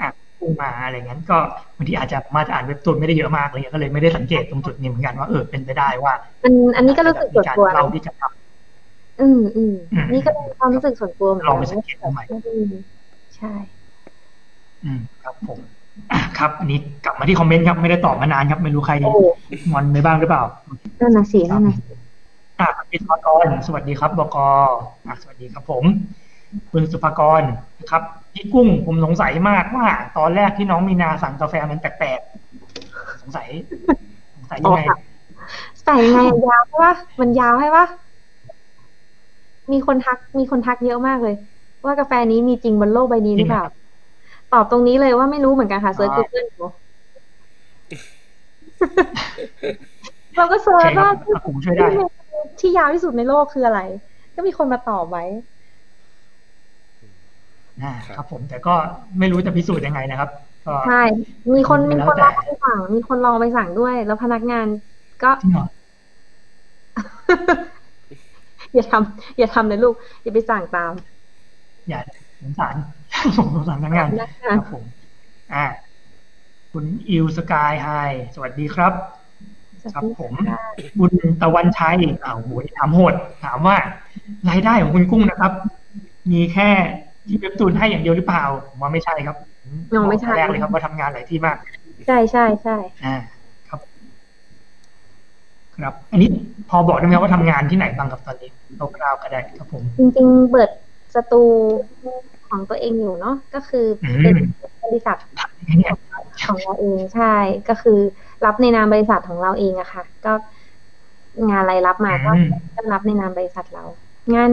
อะปูมาอะไรเงี้ยก็บางทีอาจจะมาจะอ่านเว็บตูนไม่ได้เยอะมากอะไรเงี้ยก็เลยไม่ได้สังเกตตรงจุดนี้เหมือนกันว่าเออเป็นไปได้ว่า อันอันนี้ก็รู้สึกส่วนการตัวเล่าที่จะทอืมอืมอืมนี่ก็เป็นความรู้สึกส่วนตัวเหมือนลกัองไปสังเกตดูใหม่อืมใช่ำ อืมครับผมอะครับ อันนี้กลับมาที่คอมเมนต์ครับ ไม่ได้ตอบมานานครับ ไม่รู้ใครโอ้งอนไปบ้างหรือเปล่านั่นน่ะสินั่นน่ะสิอะพี่ทอดกร สวัสดีครับบกอะสวัสดีครับผม คุณสุภกรนะครับพี่กุ้งผมสงสัยมากว่า ตอนแรกที่น้องมีนาสั่งกาแฟมันแปลกๆสงสัย สงสัยยังไงอ๋อค่ะใส่ไงอะยาวใช่ปะมันยาวใช่ปะมีคนทักมีคนทักเยอะมากเลย ว่ากาแฟนี้มีจริงบนโลกใบนี้หรือเปล่า ตอบตรงนี้เลยว่าไม่รู้เหมือนกันค่ะเซิร์ชอ๋อกูเกิลดูเราก็โอเซิเคร์ชครัว่าบอะผมช่วยได้ ที่ยาวที่สุดในโลกคืออะไร ก็มีคนมาตอบไว้อ่าครับผมแต่ก็ไม่รู้จะพิสูจน์ยังไงนะครับก็ใช่ มีคนแล้มีวคนแต่ลองไปสั่ง มีคนลองไปสั่งด้วย แล้วพนักงานก็จริงเหรออย่าทำอย่าทำเลยลูก อย่าไปสั่งตาม อย่าสงสารผม สงสารพนักงานพนักคงานรับผมอ่าคุณอิวสกายไฮสวัสดีครับ ครับผมบุญตะวันชัยอ้าวโหยถามโหด ถามว่ารายได้ของคุณกุ้งนะครับ มีแค่ที่เว็บตูนให้อย่างเดียวหรือเปล่าผมว่าไม่ใช่ครับอ๋อไม่ใช่บอกแต่แรกเลยครับว่าทำงานหลายที่มาก ใช่ใช่ใช่อ่าครับ ครับ อันนี้พอบอกได้ไหมครับว่าทำงานที่ไหนบ้างครับตอนนี้คร่าวๆก็ได้ครับผม จริง ๆ เปิดสตู ของตัวเองอยู่เนาะก็คือเป็นบริษัทเนี่ยของเราเองใช่ ก็คือรับในนามบริษัทของเราเองอะค่ะ ก็งานอะไรรับมาก็อืมก็รับในนามบริษัทเรา งาน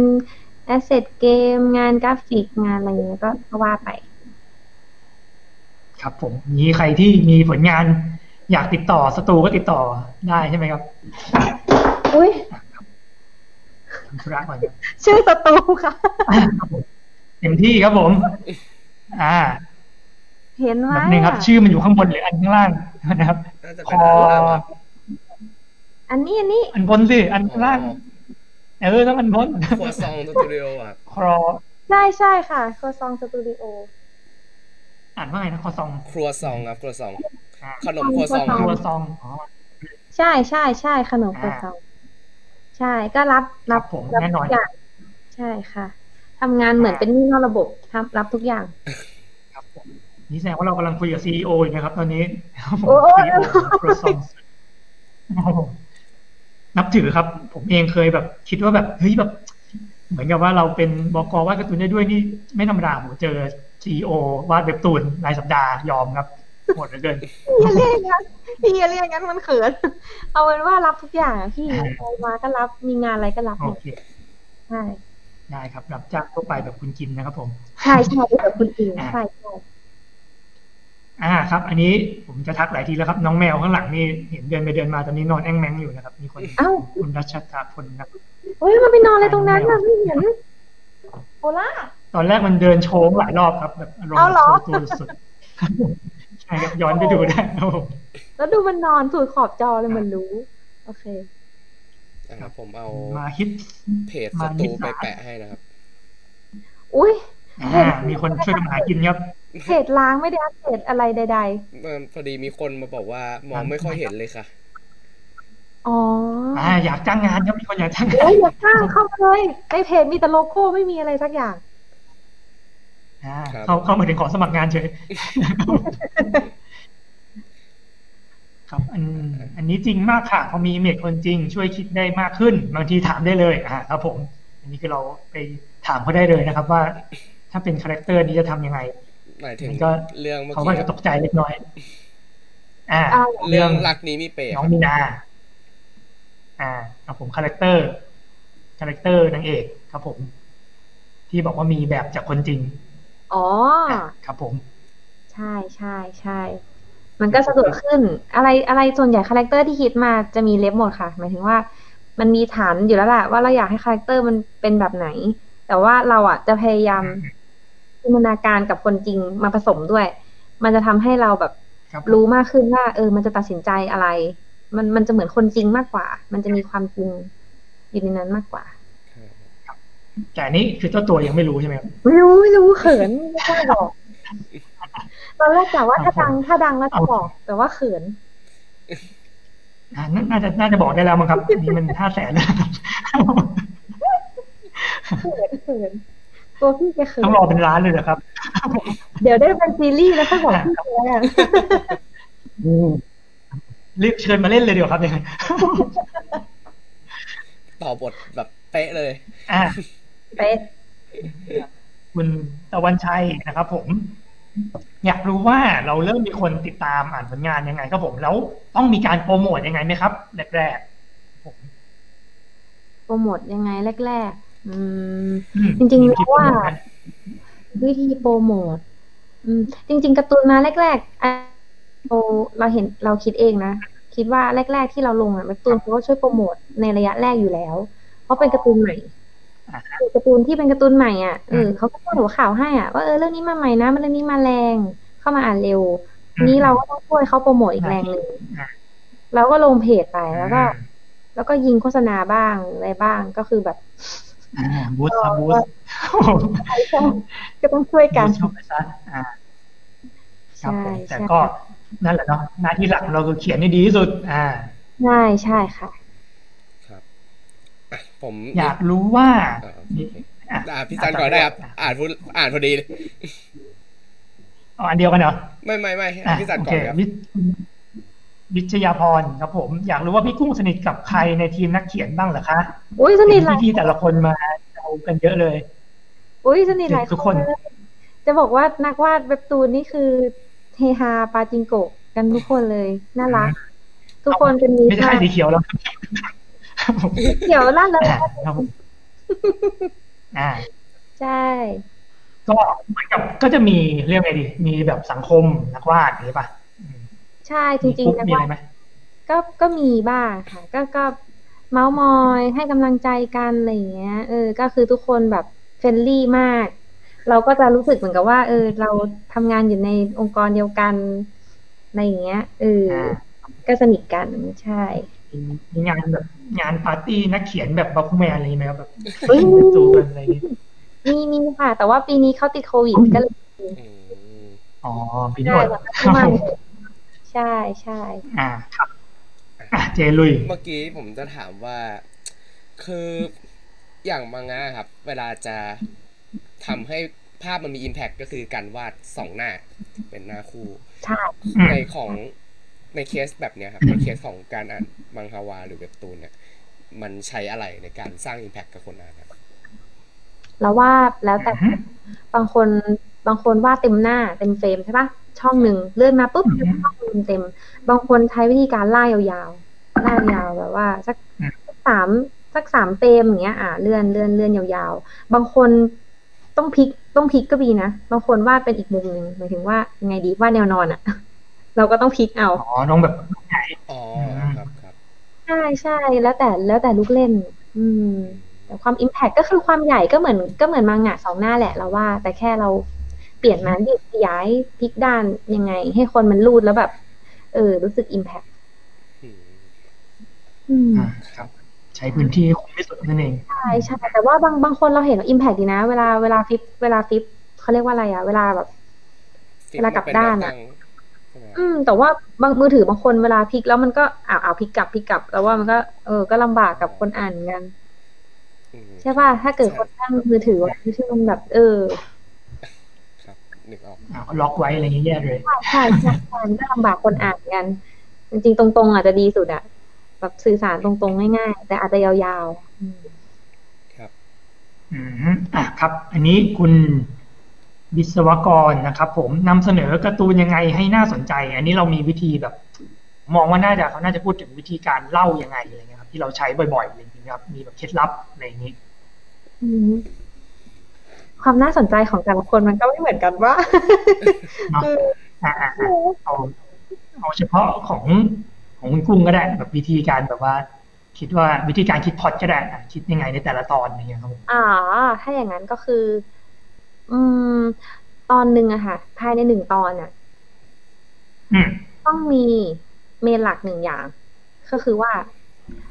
แอสเซทเกมงานกราฟิกงานอะไรเงี้ยก็ก็ว่าไป ครับผมมีใครที่มีผลงาน อยากติดต่อสตูก็ติดต่อได้ใช่ไหมครับ อุ้ยทำธุระก่อนครับชื่อสตูค่ะครับผม เต็มที่ครับผม อ่า เห็นไหมแบบนึงครับ ชื่อมันอยู่ข้างบนหรืออันข้างล่างนะครับน่าจะคเป็นออันล่างครับอันนี้อันนี้ อันบนสิ อันข้างล่าง เออต้องอันบนครัวซองสตูดิโออะครอใช่ใช่ค่ะโคซองสตูดิโอ อ่านว่าไงนะคอซอง ครัวซองครับ ครัวซองอ่าขนมครัวซองครัวซองอ๋อใช่ใช่ใช่ขนมโคซอง ใช่ก็รับรับครับผมรับแน่นอนทุกอย่างใช่ค่ะ ทำงานเหมือนเป็นหนี่นอกระบบทำรับทุกอย่าง ครับผมนี่แสดงว่าเรากำลังคุยกับซีออยู่นะครับ ตอนนี้ครับผมโอ้โอ้ซีอีโอครัวซองนับถือครับ ผมเองเคยแบบ คิดว่าแบบเฮ้ยแบบ เหมือนกับว่าเราเป็นบกวาดการ์ตูนได้ด้วยนี่ไม่ธรรมดาผมเจอซีอวาดเว็บตูนรายสัปดาห์ยอมครับหมดเหลือเกินอย่าเรียกอย่างนั้นพี่อย่าเรียกอย่างนั้นมันเขิน เอาเป็นว่ารับทุกอย่างอะพี่อ่าใครมาก็รับมีงานอะไรก็รับหโอมดเคใช่ ได้ครับ รับจ้างทั่วไปแบบคุณกินนะครับ ผม ใช่ใช่แบบคุณอิงอ่าใช่ใช่อ่าครับ อันนี้ผมจะทักหลายทีแล้วครับ น้องแมวข้างหลังนี่เห็นเดินไปเดินมาตอนนี้นอนแอ่งแมงอยู่นะครับ มีคนเอ้าคุณรัชตาพลนะครับเฮ้ยมันไปนอนอะไรตรงนั้นน่ะไม่เห็นโอล่าตอนแรกมันเดินโชงหลายรอบครับ แบบอารมณ์เอาเหรอโชว์ตัวสุดๆครับผมใช่ครับย้อนไปดูได้ครับผมแล้วดูมันนอนสุดขอบจอเลยมันรู้ โอเคนะ ครับผมเอามาฮิตเพจสมาตูนิสาไปแปะให้นะครับ อุ้ยอ่ามีคนช่วยกันหากินครับเพจล้างไม่ได้อัปเดตอะไรใดมันพอดีมีคนมาบอกว่ามองไม่ค่อยเห็นเลยค่ะๆอ๋ออ่าอยากจ้างงานครับมีคนอยากจ้างงานเอ้ยอย่าข้างเข้ามาเลยในเพจมีแต่โลโก้ไม่มีอะไรสักอย่างอ่าครับเขาเขามาถึงขอสมัครงานเฉย ครับอันอันนี้จริงมากค่ะพอมีเมดคนจริง ช่วยคิดได้มากขึ้น บางทีถามได้เลยอ่าครับผม อันนี้คือเราไปถามเขาได้เลยนะครับ ว่า ถ้าเป็นคาแรคเตอร์นี้จะทำยังไงหมายถึงมันก็เรื่องเมื่อเขาก็กี้จะตกใจเล็กน้อยอ่าอ่า เรื่องรักนี้มีเปรน้องมีนา อ่าครับผมคาแรคเตอร์คาแรคเตอร์นางเอกครับผม ที่บอกว่ามีแบบจากคนจริง อ๋ออะครับผม ใช่ใช่ใช่ มันก็สะดวกขึ้น อะไรอะไรส่วนใหญ่คาแรคเตอร์ที่คิดมาจะมีเล็บหมดค่ะ หมายถึงว่า มันมีฐานอยู่แล้วแหละว่าเราอยากให้คาแรคเตอร์มันเป็นแบบไหน แต่ว่าเราอะจะพยายามจินตนาการกับคนจริงมาผสมด้วย มันจะทำให้เราแบบครับรู้มากขึ้นว่า เออ มันจะตัดสินใจอะไร มันมันจะเหมือนคนจริงมากกว่า มันจะมีความจริงอยู่ในนั้นมากกว่าแต่อันนี้คือเจ้าตัวยังไม่รู้ใช่ไหมครับไม่รู้ไม่รู้เขินไม่กล้าบอก ตอนแรกกะว่าถ้าดังถ้าดังแล้วจะบอก แต่ว่าเขินอ่านาน่าจะน่าจะบอกได้แล้วมั้งครับอันนี้มันห้าแสนแล้วเขินเขินตัวพี่แกเขินต้องรอเป็นล้านเลยเหรอครับ เดี๋ยวได้เป็นซีรีส์แล้วค่อยบอกพี่แกแล้วกันอืมรีบเชิญมาเล่นเลยเดี๋ยวครับยังไงต่อบทแบบเป๊ะเลย อ่าเป๊ะคุณตะวันชัยนะครับผม อยากรู้ว่าเราเริ่มมีคนติดตามอ่านผลงานยังไงครับผม แล้วต้องมีการโปรโมทยังไงไหมครับแรกๆผมโปรโมทยังไงแรกๆอืมอืมจริงๆมีแล้วว่าโปโมทไหมวิธีโปรโมทอืม จริง ๆการ์ตูนมาแรกๆอะเราเราเห็นเราคิดเองนะคิดว่าแรก ๆ ที่เราลงอะการ์ตูนเขาก็ช่วยโปรโมทในระยะแรกอยู่แล้ว เพราะเป็นการ์ตูนใหม่อ่าคือ การ์ตูนที่เป็นการ์ตูนใหม่อะเออเขาก็พาดหัวข่าวให้อะว่าเออเรื่องนี้มาใหม่นะมันเรื่องนี้มาแรง เข้ามาอ่านเร็วอืมนี้เราก็ต้องช่วยเขาโปรโมทอีกแรงหนึ่งอ่าเราก็ลงเพจไปแล้วก็ แล้วก็ยิงโฆษณาบ้างอะไรบ้างก็คือแบบอ่าบูธครับบูธก็ต้องช่วยกันบูธเข้าไปซะอ่าครับผมใช่แต่ใช่ก็นั่นแหละเนาะหน้าที่หลักของเราคือเขียนให้ดีที่สุด อ่าใช่ใช่ค่ะครับอะ ผมอยากรู้ว่าอ่าโอมีเคอะอ่าพี่ซันก่อนได้ครับ อ่านพูดอ่านพอดีเลยอ๋ออันเดียวกันเหรอ ไม่ไม่ไม่อะพี่ซันโอก่เคอนครับวิทวิชยาพรครับผม อยากรู้ว่าพี่กุ้งสนิทกับใครในทีมนักเขียนบ้างเหรอคะอุ้ยสนิทหลายพี่ๆแต่ละคนมาเอากันเยอะเลย อุ้ยสนิทหลายทุกคนเลยจะบอกว่านักวาดเว็บตูนนี่คือเฮฮาปาจิงโกะกันทุกคนเลย น่ารัก ทุกคนเป็นมิตไม่รใช่มากสีเขียวแล้วครับผม เดี๋ยวลั่นเลยอ่าครับผมอ่าใช่ ก็เหมือนกับก็จะมีเรื่องไงดี มีแบบสังคมนักวาดหรือปะอืมใช่จริงมีๆนักมีอะวาไรดไหมก็ก็มีบ้างค่ะ ก็ก็เมาส์มอยให้กำลังใจกันอะไรอย่างเงี้ยเออ ก็คือทุกคนแบบเฟรนลี่มาก เราก็จะรู้สึกเหมือนกับว่า เออ เราทำงานอยู่ในองค์กรเดียวกันอะไรอย่างเงี้ยเอออ่าก็สนิทกันใช่มีมีงานแบบ งานปาร์ตี้นักเขียนแบบบัคคูแมนอะไรไหมครับแบบเฮ้ยตูกันอะไรอย่างงี้มีมีค่ะ แต่ว่าปีนี้เขาติดโควิดก็เลยอืมอ๋อปีนี้ใช่หมดแบบครับไม่ผมใช่ใช่อ่าครับอะเจลุย เมื่อกี้ผมจะถามว่าคืออย่างมังงะครับ เวลาจะทำให้ภาพมันมีอิมแพ t ก็คือการวาดสองหน้า เป็นหน้าคู่ใช่อืมในของ ในเคสแบบเนี้ยครับในเคสของการอ่านมังฮวาหรือเว็บตูนเนี่ย มันใช้อะไรในการสร้างอิมแพ t กับคนอ่านครับแล้วว่าแล้วแต่อือฮึบางคนบางคนวาดเต็มหน้าเต็มเฟรมใช่ปะช่องหนึ่งเลื่อนมาปุ๊บอือฮึช่องหนึ่งเต็ม บางคนใช้วิธีการล่ายาวๆล่ายาวแบบว่าสักอืมสักสามสักสามเฟรมอย่างเงี้ย อ่าเลื่อนเลื่อนเลื่อนยาวๆ บางคนต้องพลิกต้องพลิกก็มีนะ บางคนวาดเป็นอีกมุมหนึ่งหมายถึงว่ายังไงดีวาดแนวนอนอะ เราก็ต้องพลิกเอาอ๋อน้องแบบใหญ่อ๋อครับครับใช่ใช่แล้วแต่แล้วแต่ลูกเล่น อืม แต่ความอิมแพ t ก็คือความใหญ่ก็เหมือนก็เหมือนมังงะสองหน้าแหละเราว่า แต่แค่เราเปลี่ยนมายืดขยายพลิกด้านยังไง ให้คนมันรูดแล้วแบบ เออ รู้สึกอิมแพ t อืมอืมอ่าครับใช้พื้นที่คุ้มที่สุดนั่นเองใช่ใช่แต่ว่าบางบางคนเราเห็นอิมแพ t ดีนะ เวลาเวลาฟิปเวลาฟิปเขาเรียกว่าอะไรอะเวลาแบบ เวลากลับด้านอะใช่ไหมครับอืม แต่ว่าบางมือถือบางคนเวลาพลิกแล้วมันก็อ้าวอ้าวพลิกกลับพลิกกลับ แล้วว่ามันก็เออก็ลำบากกับคนอ่านเหมือนกันอืมใช่ป่ะถ้าเกิดคนตั้งมือถือไว้ที่มันแบบเออครับนึกออกอ่าล็อกไว้อะไรอย่างเงี้ยแย่เลยใช่ใช่ใช่มันก็ลำบากคนอ่านกัน จริงๆ ตรง ๆ อาจจะดีสุดอะแบบสื่อสารตรงๆ ง่ายๆ แต่อาจจะยาวๆอืมครับ อืมอะครับ อันนี้คุณ วิศวกรนะครับ ผมนำเสนอการ์ตูนยังไงให้น่าสนใจ อันนี้เรามีวิธีแบบ มองว่าน่าจะเขาน่าจะพูดถึงวิธีการเล่ายังไงอะไรเงี้ยครับที่เราใช้บ่อยๆอะไรอย่างเงี้ยครับ มีแบบเคล็ดลับอะไรอย่างงี้อืมความน่าสนใจของแต่ละคนมันก็ไม่เหมือนกันว่าเนาะอ่าอ่าอ่าเอาเอาเฉพาะของของคุณกุ้งก็ได้ แบบวิธีการแบบว่า คิดว่าวิธีการคิดพล็อดก็ได้อะคิดยังไงในแต่ละตอนอะไรเงี้ยครับผมอ่าถ้าอย่างนั้นก็คือ อืม ตอนหนึ่งอะค่ะ ภายในหนึ่งตอนอะอืมต้องมีเมนหลักหนึ่งอย่าง ก็คือว่า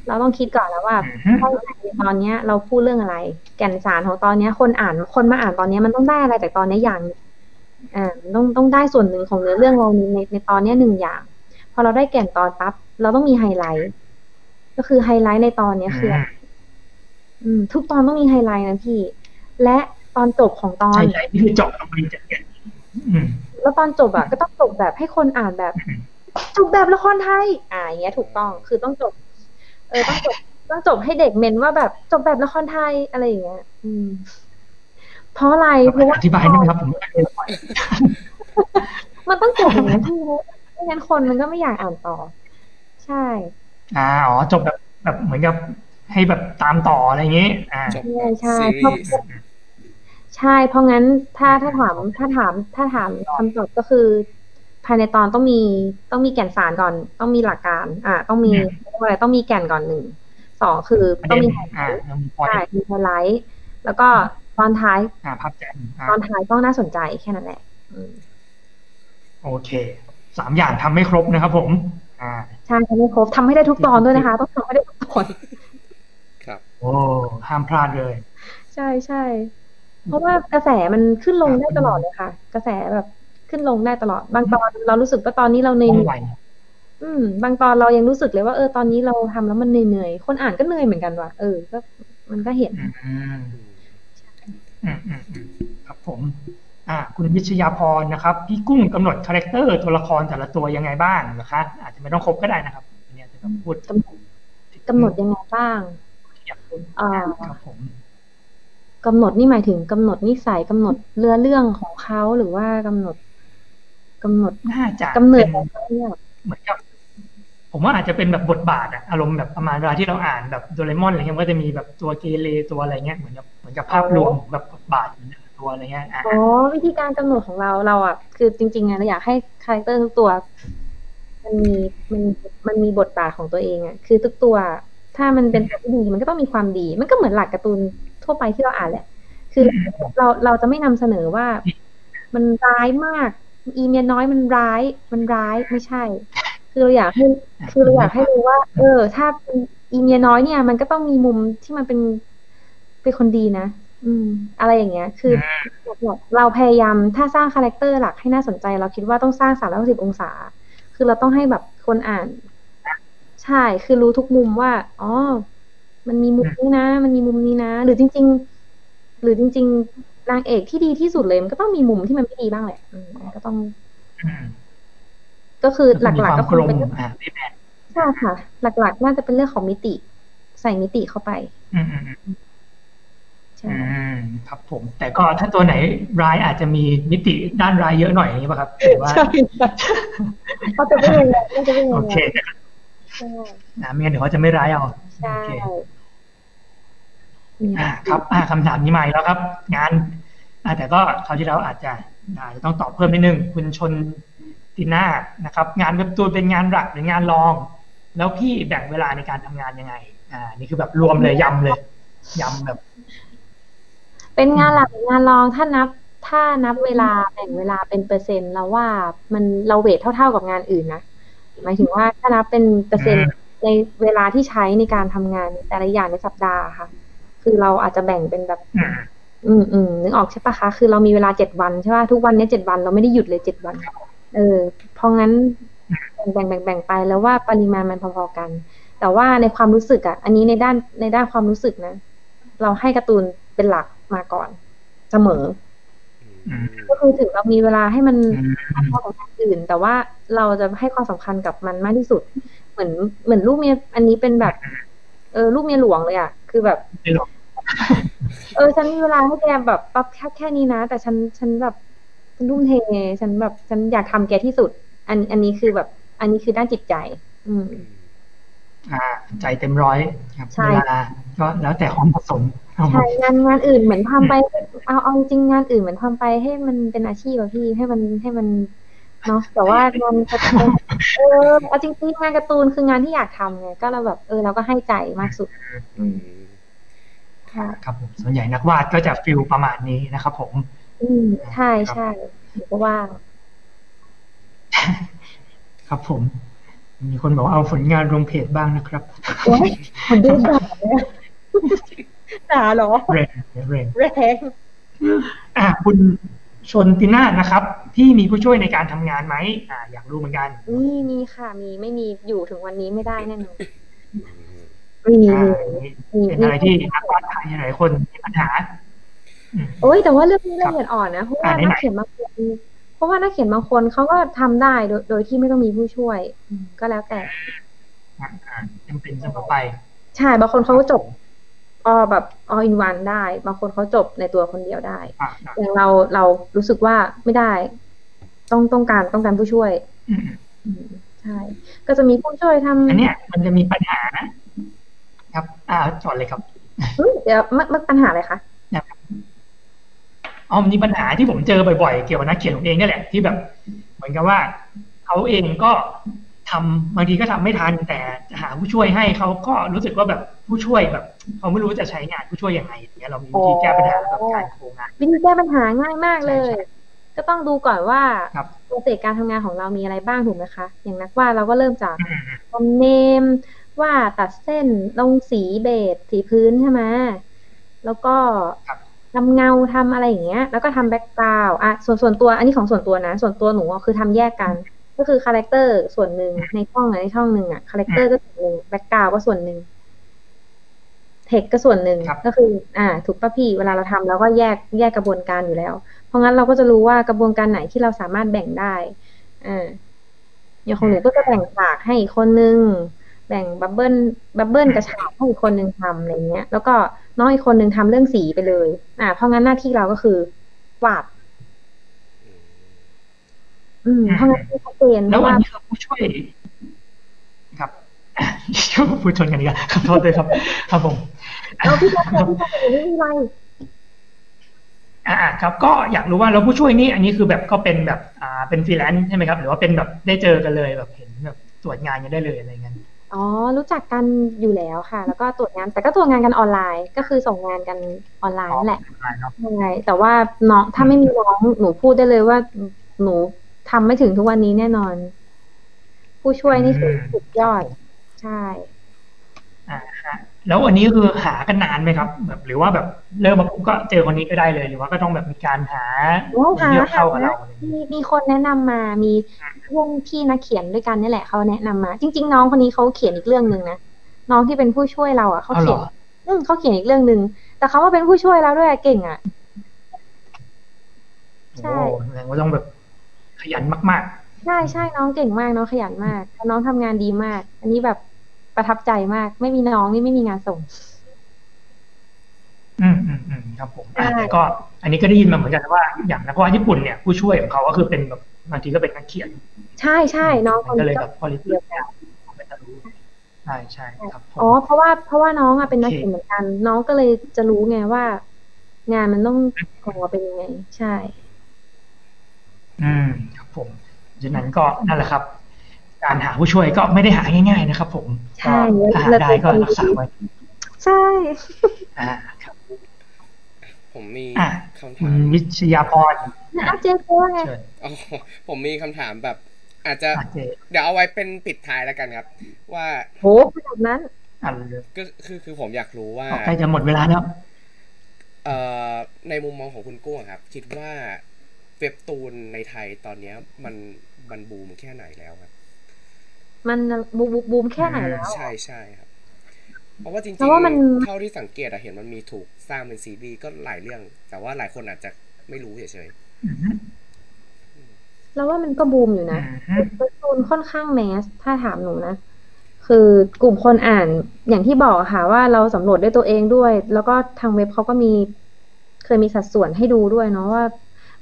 เราต้องคิดก่อนแล้วว่าอือฮึข้อในตอนเนี้ย เราพูดเรื่องอะไร แก่นสารของตอนเนี้ย คนอ่านคนมาอ่านตอนเนี้ยมันต้องได้อะไรจากตอนเนี้ยอย่างหนึ่งอ่ามันต้องต้องได้ส่วนหนึ่งของเนื้อเรื่องเราในในในตอนเนี้ยหนึ่งอย่าง พอเราได้แก่นตอนปั๊บเราต้องมีไฮไลท์ ก็คือไฮไลท์ในตอนเนี้ยคืออะไรอืม ทุกตอนต้องมีไฮไลท์นะพี่ และ ตอนจบของตอนใช่ใช่นี่คือเจบลงไปจากเก็อืมแล้วตอนจบอะก็ต้องจบแบบให้คนอ่านแบบอืมจบแบบละครไทย อ่าอย่างเงี้ยถูกต้องคือต้องจบ เออต้องจบต้องจบให้เด็กเมนว่าแบบจบแบบละครไทยอะไรอย่างเงี้ย อืม เพราะอะไรเพราะว่าอธิบายได้ไหมครับผมไม่เคยปล่อยมันต้องจบอย่างนั้นที่ไม่งั้นคนมันก็ไม่อยากอ่านต่อ ใช่ อ่าอ๋อจบแบบแบบเหมือนกับให้แบบตามต่ออะไรอย่างงี้ อ่าจบใช่แบบใช่ซีเพราะรีส์ ใช่ เพราะงั้นถ้าถ้าถามถ้าถามถ้าถามคำตอบก็คือ ภายในตอนต้องมีต้องมีแก่นสารก่อน ต้องมีหลักการ อ่า ต้องมีอืมเรียกว่าอะไรต้องมีแก่นก่อนหนึ่งสองคือประต้องเด็นมีไฮไลอ่าท์เรามีพอยใช่มีไฮไลท์แล้วก็ตอนท้ายอ่าภาพแจนอ่าตอนท้ายต้องน่าสนใจแค่นั้นแหละอืมโอเคสามอย่างทำไม่ครบนะครับ ผมอ่าใช่ทำให้ครบทำให้ได้ทุกตอนด้วยนะคะ ต้องทำให้ได้ทุกตอนครับ โอ้ห้ามพลาดเลย ใช่ใช่ เพราะว่ากระแสมันขึ้นลงได้ตลอดเลยค่ะ กระแสแบบขึ้นลงได้ตลอด บางตอนเรารู้สึกว่าตอนนี้เราในต้องไหวอืม บางตอนเรายังรู้สึกเลยว่าเออตอนนี้เราทำแล้วมันเหนื่อยๆคนอ่านก็เหนื่อยเหมือนกันว่ะเออก็มันก็เห็นอืมอืมอืมอืมอืมครับผม อ่า คุณวิชยาพรนะครับ พี่กุ้งกำหนด character ตัวละครแต่ละตัวยังไงบ้างนะคะ อาจจะไม่ต้องครบก็ได้นะครับอันนี้อาจจะต้องพูดกำหนดกำหนดยังไงบ้างอยากพูดอ่าครับผม กำหนดนี่หมายถึงกำหนดนิสัยกำหนดเรือเรื่องของเขาหรือว่ากำหนดกำหนดน่าจะกำเนิดป็ของเขาเนี่ยเหมือนกับผมว่าอาจจะเป็นแบบบทบาทอะอารมณ์แบบประมาณเวลาที่เราอ่านแบบโดเรมอนอะไรเงี้ยมันก็จะมีแบบตัวเกเรตัวอะไรเงี้ยเหมือนกับเหมือนกับภาพรวมของแบบบทบาทของแต่ละตัวอะไรเงี้ยอะอ๋อวิธีการกำหนดของเราเราอะคือจริงๆอะเราอยากให้ character ทุกตัว มันมีมันมันมีบทบาทของตัวเองอะคือทุกตัว ถ้ามันเป็นตัวที่ดีมันก็ต้องมีความดี มันก็เหมือนหลักการ์ตูน ทั่วไปที่เราอ่านแหละ คือเราเราจะไม่นำเสนอว่า มันร้ายมาก อีเมียน้อยมันร้าย มันร้ายไม่ใช่ คือเราอยากให้คือเราอยากให้รู้ว่า เออ ถ้าเป็นอีเมียน้อยเนี่ย มันก็ต้องมีมุมที่มันเป็นเป็นคนดีนะอืม อะไรอย่างเงี้ย คือเราพยายามถ้าสร้างคาแรคเตอร์หลักให้น่าสนใจ เราคิดว่าต้องสร้างสามร้อยสิบองศา คือเราต้องให้แบบคนอ่าน ใช่ คือรู้ทุกมุมว่า อ๋อ มันมีมุมนี้นะ มันมีมุมนี้นะ หรือจริง ๆ หรือจริง ๆนางเอกที่ดีที่สุดเลยมันก็ต้องมีมุมที่มันไม่ดีบ้างแหละอืมมันก็ต้องอืมก็คือหลักมีๆความก็กคลงมเป็นอ่าไม่แบนใช่ค่ะ หลักๆน่าจะเป็นเรื่องของมิติ ใส่มิติเข้าไป อืมอืมอืมใช่อืมครับผม แต่ก็ถ้าตัวไหนร้ายอาจจะมีมิติด้านร้ายเยอะหน่อยอย่างนี้ป่ะครับหรือว่าใช่เขาจะไม่ยังไงเขาจะไม่ยังโอไงเคใช่นะไม่งั้นเดี๋ยวเขาจะไม่ร้ายเอาใช่โอเคอืมอ่าครับอ่าคำถามนี้มาอีกแล้วครับ งานอ่าแต่ก็คราวที่แล้วอาจจะอาจจะต้องตอบเพิ่มนิดนึงคุณชนติน่านะครับ งานเว็บตูนเป็นงานหลักหรืองานรอง แล้วพี่แบ่งเวลาในการทำงานยังไง อ่า นี่คือแบบรวมเลยยำเลยยำแบบ เป็นงานหลักหรืองานรองถ้านับ ถ้านับเวลาแบ่งเวลาเป็นเปอร์เซ็นต์แล้วว่ามันเราเวทเท่าๆกับงานอื่นนะหมายถึงว่าถ้านับเป็นเปอร์เซ็นต์ในเวลาที่ใช้ในการทำงานแต่ละอย่างในสัปดาห์ค่ะ คือเราอาจจะแบ่งเป็นแบบอืมอืมอืมนึกออกใช่ปะคะ คือเรามีเวลาเจ็ดวันใช่ปะทุกวันเนี้ยเจ็ดวันเราไม่ได้หยุดเลยเจ็ดวัน เออ เพราะงั้นแบ่งแบ่งแบ่งไปแล้วว่าปริมาณมันพอๆกัน แต่ว่าในความรู้สึกอะ อันนี้ในด้านในด้านความรู้สึกนะ เราให้การ์ตูนเป็นหลักมาก่อนเสมออืมก็คือถึงเรามีเวลาให้มันอืมมากกว่างานอื่น แต่ว่าเราจะให้ความสำคัญกับมันมากที่สุด เหมือนเหมือนลูกเมียอันนี้เป็นแบบ เออลูกเมียหลวงเลยอะ คือแบบไม่หรอก เออ ฉันมีเวลาให้แกแบบปรับแค่แค่นี้นะ แต่ฉันฉันแบบฉันทุ่มเท ฉันแบบฉันอยากทำแกที่สุด อันอันนี้คือแบบ อันนี้คือด้านจิตใจ อืม อ่า ใจเต็มร้อยครับใช่เวลาก็แล้วแต่ความผสมเอามาใช่งานงานอื่นเหมือนทำไป เอาเอาจริงงานอื่นเหมือนทำไปให้มันเป็นอาชีพอะพี่ให้มันให้มันเนาะแต่ว่างานการ์ตูนเออเอาจริงๆงานการ์ตูนคืองานที่อยากทำไงก็เราแบบเออเราก็ให้ใจมากสุด อืม ค่ะครับผมส่วนใหญ่นักวาดก็จะฟิลประมาณนี้นะครับผม อืมใช่ใช่หนูก็ว่า ครับผม มีคนบอกเอาผลงานลงเพจบ้างนะครับโอ๊ยคนดูด่าเนี่ยด่าเหรอแรงแรงแรงอ่าคุณชนติน่านะครับ พี่มีผู้ช่วยในการทำงานไหมอ่า อยากรู้เหมือนกัน มีมีค่ะ มีไม่มีอยู่ถึงวันนี้ไม่ได้แน่นอน เป็นอะไรที่นักวาดไทยหลายคนมีปัญหาอืมโอ้ยแต่ว่าเรื่องนี้ละเอียดอ่อนนะเพราะว่าอ่าไหนๆนักเขียนบางคนเพราะว่านักเขียนบางคนเขาก็ทำได้โดยโดยที่ไม่ต้องมีผู้ช่วยอืมก็แล้วแต่อ่าอ่าจำเป็นเสมอไปใช่บางคนเขาก็จบออแบบ all in one ได้ บางคนเขาจบในตัวคนเดียวได้อะอะอย่างเราเรารู้สึกว่าไม่ได้ ต้องต้องการต้องการผู้ช่วยอืมอืมใช่ ก็จะมีผู้ช่วยทำอันเนี้ยมันจะมีปัญหา ครับอ่าจอดเลยครับเฮ้ยเดี๋ยวมันมันปัญหาอะไรคะอ๋อมันมีปัญหาที่ผมเจอบ่อยๆ เกี่ยวกับนักเขียนผมเองนี่แหละที่แบบ เหมือนกับว่าเขาเองก็ทำบางทีก็ทำไม่ทันแต่จะหาผู้ช่วยให้เขาก็รู้สึกว่าแบบผู้ช่วยแบบเขาไม่รู้จะใช้งานผู้ช่วยยังไงอย่างเงี้ยเรามีวิธีแก้ปัญหาแบบการโครงงานวิธีแก้ปัญหาง่ายมากเลยใช่ใช่ก็ต้องดูก่อนว่าครับโปรเซสการทำงานของเรามีอะไรบ้างถูกไหมคะ อย่างนักวาดเราก็เริ่มจากอืมทำเนม วาดตัดเส้นลงสีเบสีพื้นใช่ไหมแล้วก็ครับทำเงาทำอะไรอย่างเงี้ย แล้วก็ทำ background อะส่วนส่วนตัว อันนี้ของส่วนตัวนะ ส่วนตัวหนูอะคือทำแยกกัน ก็คือ character ส่วนหนึ่งในช่องไหนในช่องหนึ่งอะ character ก็ส่วนหนึ่ง background ก็ส่วนหนึ่ง text ก็ส่วนหนึ่งครับก็คือ อ่า ถูกป่ะพี่เวลาเราทำเราก็แยกแยกกระบวนการอยู่แล้ว เพราะงั้นเราก็จะรู้ว่ากระบวนการไหนที่เราสามารถแบ่งได้อ่าอย่างของหนูก็จะแบ่งฉากให้อีกคนนึง แบ่งบับเบิ้ลบับเบิ้ลกับฉากให้อีกคนนึงทำอะไรเงี้ย แล้วก็น้องอีกคนนึงทำเรื่องสีไปเลย อ่า เพราะงั้นหน้าที่เราก็คือวาดอืมเพราะงั้นชัดเจนเพแล้วราะอันว่านี้คือผู้ช่วย ครับผู้ชนกันดีกว่าขอโทษด้วยครับ ครับผมเอาพี่ชายพี่ชายไม่มีอะไรอ่าครับก็อยากรู้ว่าแล้วผู้ช่วยนี่อันนี้คือแบบก็เป็นแบบอ่าเป็นฟรีแลนซ์ใช่ไหมครับ หรือว่าเป็นแบบได้เจอกันเลยแบบเห็นแบบตรวจงานกันได้เลยอะไรเงี้ย อ๋อ รู้จักกันอยู่แล้วค่ะ แล้วก็ตรวจงาน แต่ก็ตรวจงานกันออนไลน์ ก็คือส่งงานกันออนไลน์นั่นแหละเนาะใช่แต่ว่าน้องถ้าไม่มีน้องหนูพูดได้เลยว่าหนูทำไม่ถึงทุกวันนี้แน่นอน ผู้ช่วยนี่คือสุดยอด ใช่อ่าฮะ แล้วอันนี้คือหากันนานไหมครับ แบบหรือว่าแบบเริ่มมาปุ๊บก็เจอคนนี้ก็ได้เลย หรือว่าก็ต้องแบบมีการหาโอ้คนหาที่หาเข้ากับเราอะไรเงี้ยมีมีคนแนะนำมามีเพื่อนพี่นักเขียนด้วยกันนี่แหละเขาแนะนำมา จริง ๆ น้องคนนี้เขาเขียนอีกเรื่องหนึ่งนะน้องที่เป็นผู้ช่วยเราอะเขาเอาเหรเขียนออืมเขาเขียนอีกเรื่องหนึ่งแต่เขาว่าเป็นผู้ช่วยเราด้วยอะเก่งอะใช่โอ้แสดงว่าต้องแบบขยันมากใช่ใช่น้องเก่งมากน้องขยันมากแล้วน้องทำงานดีมาก อันนี้แบบ ประทับใจมาก ไม่มีน้องนี่ไม่มีงานส่งๆอืมอืมอืมครับผมอะใช่แต่ก็ อันนี้ก็ได้ยินมาเหมือนกันว่า อย่างนักวาดญี่ปุ่นเนี่ยผู้ช่วยของเขาก็คือเป็นแบบบางทีก็เป็นนักเขียน ใช่ใช่น้องคมันนก็เลยนี้แบก็บพอลิเดียวกันไม่ต้องรู้ใช่ใช่ครับผมอ๋อเพราะว่าเพราะว่าน้องอะเป็นนักโอเคเขียนเหมือนกัน น้องก็เลยจะรู้ไงว่า งานมันต้องออกมาเป็นยังไง ใช่ อืมครับผมฉะนั้นก็นั่นแหละครับ การหาผู้ช่วยก็ไม่ได้หาง่าย ๆ นะครับ ผมใช่ก็ถ้าหาได้ก็รักษาไว้ ใช่อ่าครับผมมีอะคำคุถาณมวิชยาพรนะเจ๊เจ๊ว่าไงเชิญอ๋อผมมีคำถามแบบ อาจจะอะเจเดี๋ยวเอาไว้เป็นปิดท้ายแล้วกันครับ ว่าโหขนาดนั้นอ่านเลยก็คือคือผมอยากรู้ว่าใกล้จะหมดเวลาแล้วเอ่อในมุมมองของคุณกุ้งอะครับ คิดว่าเว็บตูนในไทยตอนเนี้ย มันมันบูมแค่ไหนแล้วครับ มันบูบูบูมแค่ไหนแล้วใช่ใช่ครับเพราะว่าจริงเพราะว่ามันๆเท่าที่สังเกตอะเห็นมันมีถูกสร้างเป็นซีรีส์ก็หลายเรื่อง แต่ว่าหลายคนอาจจะไม่รู้เฉยอือฮึแล้วว่ามันก็บูมอยู่อืนะอฮึการ์ตูนค่อนข้างแมสถ้าถามหนูนะคือกลุ่มคนอ่านอย่างที่บอกอะค่ะ ว่าเราสำรวจด้วยตัวเองด้วย แล้วก็ทางเว็บเขาก็มี เคยมีสัดส่วนให้ดูด้วยเนาะว่า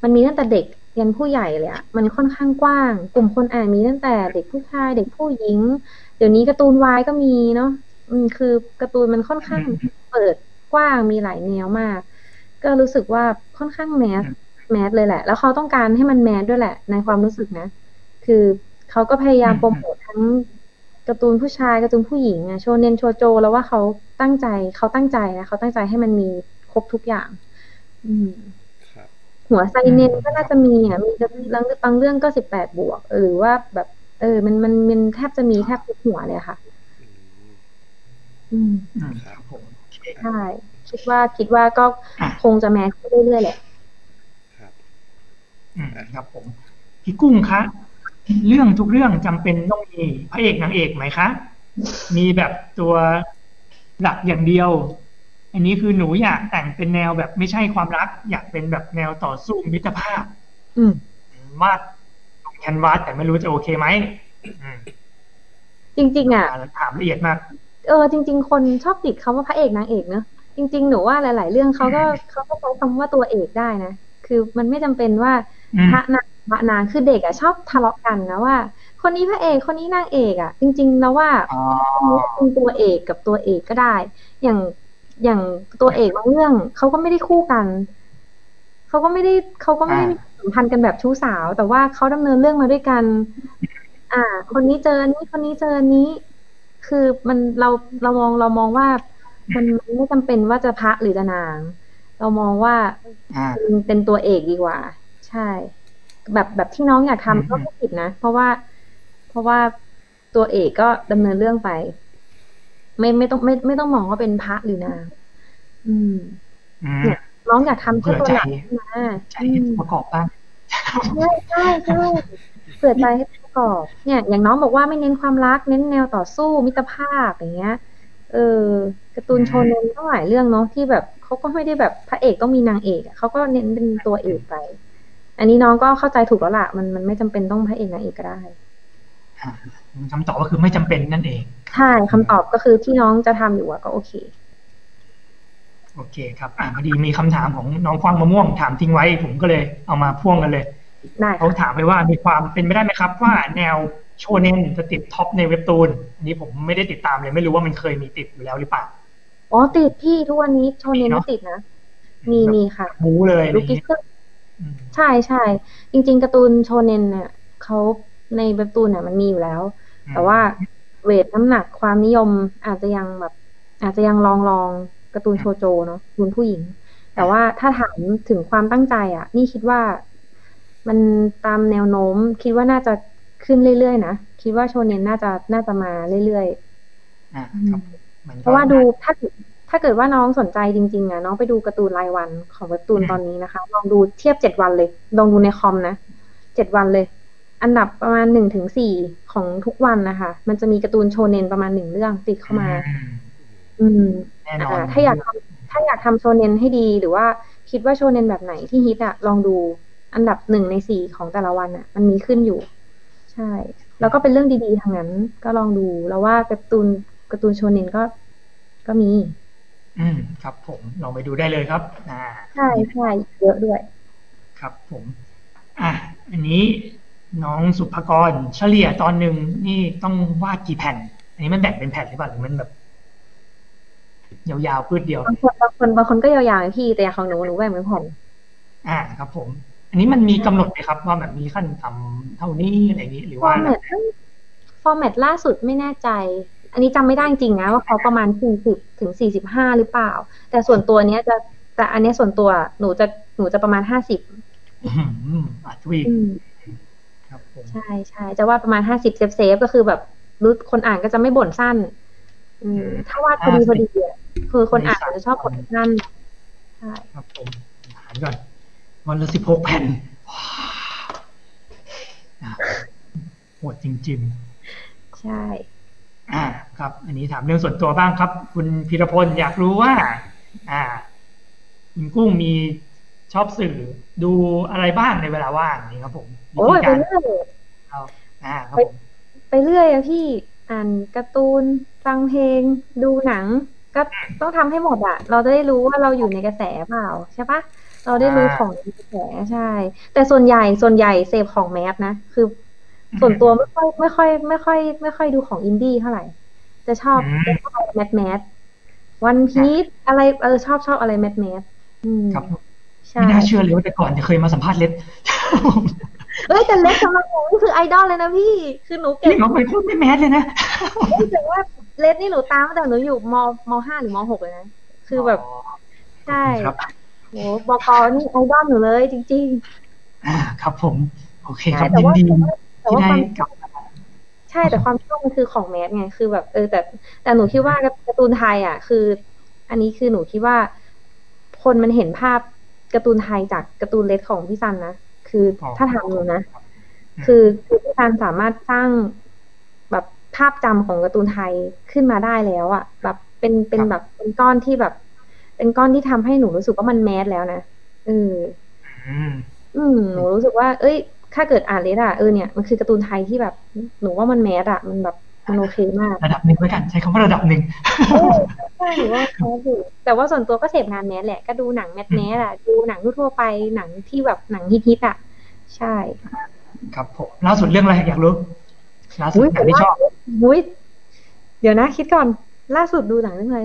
มันมีตั้งแต่เด็ก ยันผู้ใหญ่เลยอะมันค่อนข้างกว้าง กลุ่มคนอ่านมีตั้งแต่เด็กผู้ชายเด็กผู้หญิง เดี๋ยวนี้การ์ตูนวายก็มีเนาะอืมคือการ์ตูนมันค่อนข้างเปิดกว้างมีหลายแนวมาก ก็รู้สึกว่าค่อนข้างแมสแมสเลยแหละ แล้วเขาต้องการให้มันแมสด้วยแหละ ในความรู้สึกนะ คือเขาก็พยายามอืมโปรโมททั้งการ์ตูนผู้ชายการ์ตูนผู้หญิงอะโชเนนโชโจ แล้วว่าเขาตั้งใจเขาตั้งใจนะเขาตั้งใจให้มันมีครบทุกอย่าง อืมๆครับ หัวไซเนนก็น่าจะมีอะมีบางบางเรื่องก็สิบแปดบวก หรือว่าแบบ เออ มันมันมันแทบจะมีแทบทุกหัวเลยอะค่ะอืมอืมอืมครับผมโอเคใช่คิดว่าคิดว่าก็อะคงจะแมสขึ้นเรื่อยๆแหละครับอืมครับผมพี่กุ้งคะเรื่องทุกเรื่องจำเป็นต้องมีพระเอกนางเอกไหมคะ มีแบบตัวหลักอย่างเดียว อันนี้คือหนูอยากแต่งเป็นแนวแบบไม่ใช่ความรัก อยากเป็นแบบแนวต่อสู้มิตรภาพ อืมวาดแคนวาสแต่ไม่รู้จะโอเคไหมอืมจริง ๆ อะถามละเอียดมาก เออ จริง ๆ คนชอบติดคำว่าพระเอกนางเอกเนอะจริง ๆ หนูว่าหลาย ๆ เรื่องเขาก็เขาก็ใช้คำว่าตัวเอกได้นะคือมันไม่จำเป็นว่าอืมพระนางพระนางคือเด็กอะชอบทะเลาะกันนะว่า คนนี้พระเอกคนนี้นางเอกอะจริง ๆ แล้วว่าอ๋อเป็นตัวเอกกับตัวเอกก็ได้ อย่าง อย่างตัวเอกบางเรื่องเขาก็ไม่ได้คู่กันเขาก็ไม่ได้เขาก็ไม่ได้มีสัมพันธ์กันแบบชู้สาว แต่ว่าเขาดำเนินเรื่องมาด้วยกัน อ่า คนนี้เจออันนี้คนนี้เจออันนี้ คือมันเราเรามองเรามองว่ามันมันไม่จำเป็นว่าจะพระหรือจะนาง เรามองว่าอ่าเป็นเป็นตัวเอกดีกว่า ใช่ แบบแบบที่น้องอยากอืมทำก็ไม่ผิดนะเพราะว่า เพราะว่าตัวเอกก็ดำเนินเรื่องไป ไม่ไม่ต้องไม่ไม่ต้องมองว่าเป็นพระหรือนางอืมอืมเนี่ยน้องอยากทำแค่ตัวหลักเผื่อใจขึ้นมาใจอืมประกอบบ้างใช่ใช่ใช่เผื่อใจให้ประกอบเนี่ย อย่างน้องบอกว่าไม่เน้นความรัก เน้นแนวต่อสู้มิตรภาพอย่างเงี้ย เออการ์ตูนอืมโชเนนก็หลายเรื่องเนาะที่แบบเขาก็ไม่ได้แบบพระเอกต้องมีนางเอกอะเขาก็เน้นเป็นตัวเอกไป อันนี้น้องก็เข้าใจถูกแล้วล่ะมันมันไม่จำเป็นต้องพระเอกนางเอกก็ได้อ่าคำตอบก็คือไม่จำเป็นนั่นเอง ใช่คำตอบก็คือที่น้องจะทำอยู่อะก็โอเค โอเคครับ อ่าพอดีมีคำถามของน้องฟางมะม่วงถามทิ้งไว้ ผมก็เลยเอามาพ่วงกันเลยได้เขาค่ะถามไปว่ามีความเป็นไปได้ไหมครับ ว่าแนวโชเนนจะติดท็อปในเว็บตูนอันนี้ผมไม่ได้ติดตามเลย ไม่รู้ว่ามันเคยมีติดอยู่แล้วหรือเปล่าอ๋อติดพี่ทุกวันนี้โชเนนมีเนไม่อะติดนะมีมีค่ะบูเลยอะไรลูอกย่างกิงี้สก็อืมใช่ใช่จริง ๆการ์ตูนโชเนนเนี่ยเขาในเว็บตูนเนี่ยมันมีอยู่แล้ว แต่ว่า เวทน้ำหนักความนิยมอาจจะยังแบบ อาจจะยังลองลองการ์ตูนโชโจเนาะการ์ตูนผู้หญิง แต่ว่าถ้าถามถึงความตั้งใจอะ นี่คิดว่ามันตามแนวโน้ม คิดว่าน่าจะขึ้นเรื่อยๆนะคิดว่าโชเนนน่าจะน่าจะมาเรื่อยๆอ่าครับมันก็เพราะว่าดูถ้าถ้าเกิดว่าน้องสนใจจริงๆอะน้องไปดูการ์ตูนรายวันของเว็บตูนตอนนี้นะคะ ลองดูเทียบเจ็ดวันเลย ลองดูในคอมนะเจ็ดวันเลย อันดับประมาณหนึ่งถึงสี่ ของทุกวันนะคะ มันจะมีการ์ตูนโชเนนประมาณหนึ่งเรื่องติดเข้ามา อืมอืมแน่นอนอ่าถ้าอยากทำถ้าอยากทำโชเนนให้ดีหรือว่าคิดว่าโชเนนแบบไหนที่ฮิตอะลองดูอันดับหนึ่งในสี่ของแต่ละวันอะมันมีขึ้นอยู่ ใช่ แล้วก็เป็นเรื่องดีๆทางนั้น ก็ลองดูแล้วว่าการ์ตูนการ์ตูนโชเนนก็ก็มี อืมครับ ผมลองไปดูได้เลยครับ อ่า ใช่ใช่เยอะด้วย ครับผม อะอันนี้ น้องสุภกร เฉลี่ยตอนหนึ่งนี่ต้องวาดกี่แผ่น อันนี้มันแบ่งเป็นแผ่นหรือเปล่าหรือมันแบบ ยาวๆพืดเดียวบางคนบางคนบางคนก็ยาวๆนะพี่แต่อย่างของหนูหนูแบ่งเป็นแผ่นอ่าครับ ผม อันนี้มันมีกำหนดไหมครับ ว่าแบบมีขั้นต่ำเท่านี้อะไรอย่างนี้หรือว่า format format ล่าสุดไม่แน่ใจ อันนี้จำไม่ได้จริงๆนะว่าเขาประมาณสี่สิบถึงสี่สิบห้าหรือเปล่า แต่ส่วนตัวเนี้ยจะแต่อันเนี้ยส่วนตัวหนูจะหนูจะประมาณห้าสิบอื้อหือ a week ครับผม ใช่ใช่จะวาดประมาณห้าสิบ safe safe ก็คือแบบรู้คนอ่านก็จะไม่บ่นสั้น อืมถ้าวาดพอดีพอดีอะคือคนอ่านจะชอบบ่นสั้นใช่ครับผมหารก่อนวันละสิบหกแผ่นว้าวอะโหดจริง ๆ ใช่อ่าครับ อันนี้ถามเรื่องส่วนตัวบ้างครับ คุณพีรพลอยากรู้ว่า อ่าคุณกุ้งมีชอบสื่อดูอะไรบ้างในเวลาว่างนี่ครับผมวิ โอ้ธียไปการเรื่อยเอาอ่าครับผมไปเรื่อยอะพี่อ่านการ์ตูนฟังเพลง ดูหนัง ก็ต้องทำให้หมดอะเราจะได้รู้ว่าเราอยู่ในกระแสเปล่าใช่ปะเราได้รู้ของในกระแสใช่ แต่ส่วนใหญ่ส่วนใหญ่เสพของแมสนะคือ ส่วนตัวไม่ค่อยไม่ค่อย ไม่ค่อย ไม่ค่อยดูของอินดี้เท่าไหร่จะชอบอืมจะชอบแมสแมสวันพีซอะไรเออชอบชอบอะไรแมสแมสอืมครับผมใช่ไม่น่าเชื่อเลยว่าแต่ก่อนจะเคยมาสัมภาษณ์เล็ด เอ้ยแต่เล็กสำหรับหนูนี่คือไอดอลเลยนะพี่ คือหนูเก็พี่บน้องเป็นคนไม่แมสเลยนะรู้สึกว่าเลดนี่หนูตามตั้งแต่หนูอยู่มมห้าหรือมหกเลยนะ คือแบบใช่ครับโหบกนี่ไอดอลหนูเลยจริงอ่า ครับผม โอเคๆครับแต่ยินว่าดีแต่ที่ว่าได้ความกลับใช่แต่ความชอบมันคือของแมสไงคือแบบเออแต่ แต่หนูคิดว่าการ์ตูนไทย อะ คือ อันนี้คือหนูคิดว่า คนมันเห็นภาพการ์ตูนไทยจากการ์ตูนเลดของพี่ซันนะ คือถ้าถามหนูนะ คือคือพี่ซันสามารถสร้างแบบภาพจำของการ์ตูนไทยขึ้นมาได้แล้วอะแบบเป็นเป็นแบบเป็นก้อนที่แบบ เป็นก้อนที่ทำให้หนูรู้สึกว่ามันแมสแล้วนะเอออืมอืมหนูรู้สึกว่า เอ้ย ถ้าเกิดอ่านเลดอะเออเนี่ยมันคือการ์ตูนไทยที่แบบ หนูว่ามันแมสอะมันแบบ มันโอเคมาก ระดับหนึ่งไว้กัน ใช้คำว่าระดับหนึ่งเออใช่ช่หรือว่า mass อยู่แต่ว่าส่วนตัวก็เสพงาน mass แหละ ก็ดูหนัง mass mass อะดูหนังทั่วๆไปหนังที่แบบหนังฮิตๆอะใช่ ครับผมล่าสุดเรื่องอะไรอยากรู้ล่าสุดหนังที่ชอบอุ้ยเดี๋ยวนะ คิดก่อนล่าสุดดูหนังเรื่องอะไร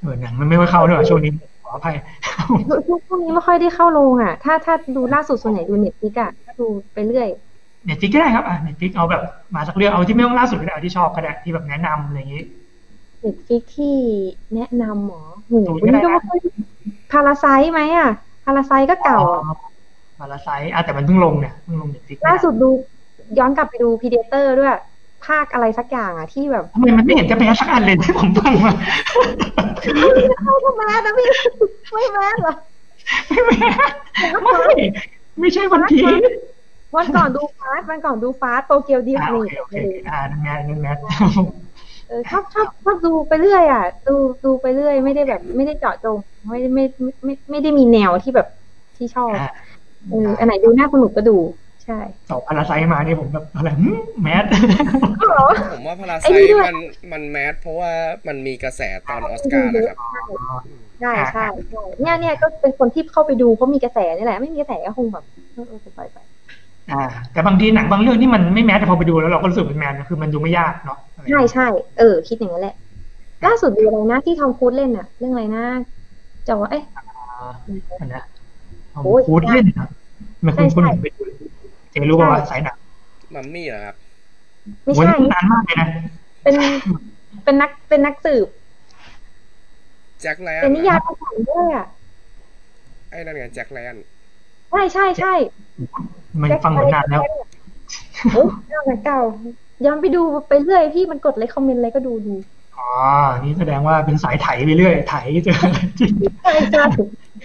เออหนังมันไม่ค่อยเข้าด้วยว่ะช่วงนี้ขออภัยช่วงช่วงนี้ไม่ค่อยได้เข้าโรงอะถ้าถ้าดูล่าสุดส่วนใหญ่ดู Netflix อะก็ดูไปเรื่อย เน็ตฟิกก็ได้ครับอะเน็ตฟิกเอาแบบมาสักเรื่องเอาที่ไม่ต้องล่าสุดก็ได้เอาที่ชอบก็ได้ที่แบบแนะนำอะไรอย่างนี้เน็ตฟลิกที่แนะนำหมอโหดูวันก็ได้นี้ก็นะไม่ค่อยพาราไซไหมอะพาราไซก็เก่าอะมาลาไซอะแต่มันเพิ่งลงเนี่ยเพิ่งลงเน็ตฟิกล่าสุดดูย้อนกลับไปดูพีเดเตอร์ด้วยภาคอะไรสักอย่างอะที่แบบทำไมมันไม่เห็นจะแพ้สักอันเลยที่ผมฟังมาเขาก็แมสนะพี่ไม่แมสเหรอไม่แพ้ไม่ไม่ใช่วันพี วันก่อนดูฟาสต์วันก่อนดูฟาสต์โตเกียวดิสอ่าโอนีย์เคโอเคอ่านั่นแมทนั่นแมทเออชอบชอบชอบดูไปเรื่อยอะ ดูดูไปเรื่อย ไม่ได้แบบ ไม่ได้เจาะจงไม่ได้ไม่ไม่ไม่ไม่ได้มีแนวที่แบบที่ชอบอ่าเอออันไหนดูน่าสนุกก็ดูใช่ต่อพาราไซมาเนี่ยผมแบบอะไรหึแมทผมว่าพาราไซไอ้นี่ด้วยมันมันแมสเพราะว่ามันมีกระแสตอนออสการ์นะครับใช่ใช่ใช่เนี่ยเนี่ยก็เป็นคนที่เข้าไปดูเพราะมีกระแสนี่แหละ ไม่มีกระแสก็คงแบบเออเออไปไป อ่าแต่บางทีหนังบางเรื่องที่มันไม่แมทแต่พอไปดูแล้วเราก็รู้สึกเป็นแมนคือมันดูไม่ยากเนาะใช่ใช่เออ คิดอย่างนั้นแหละล่าสุดดูอะไรนะที่ทอมครูซเล่นอะเรื่องอะไรนะจอเอ๊ะอ่าอันนะผมโอ้ยพูดเล่นนะไม่คุณคุณใช่ไปดูเจรู้ป่าวว่าสายหนังมัมมี่เหรอครับไม่โอ้ยใช่นานมากเลยนะเป็นเป็นนักเป็นนักสืบแจ็คไลอเป็นนนิยายภาษาด้วยอะไอ้นั่นไงแจ็คไลออนใช่ใช่ใช่ มันฟังเหมือนนานแล้วโอ้ยเรื่องเก่าย้อนไปดูไปเรื่อยพี่มันกดไลค์คอมเมนต์อะไรก็ดูดูอ๋อ นี่แสดงว่าเป็นสายไถไปเรื่อย ไถเจอจริงใช่ใช่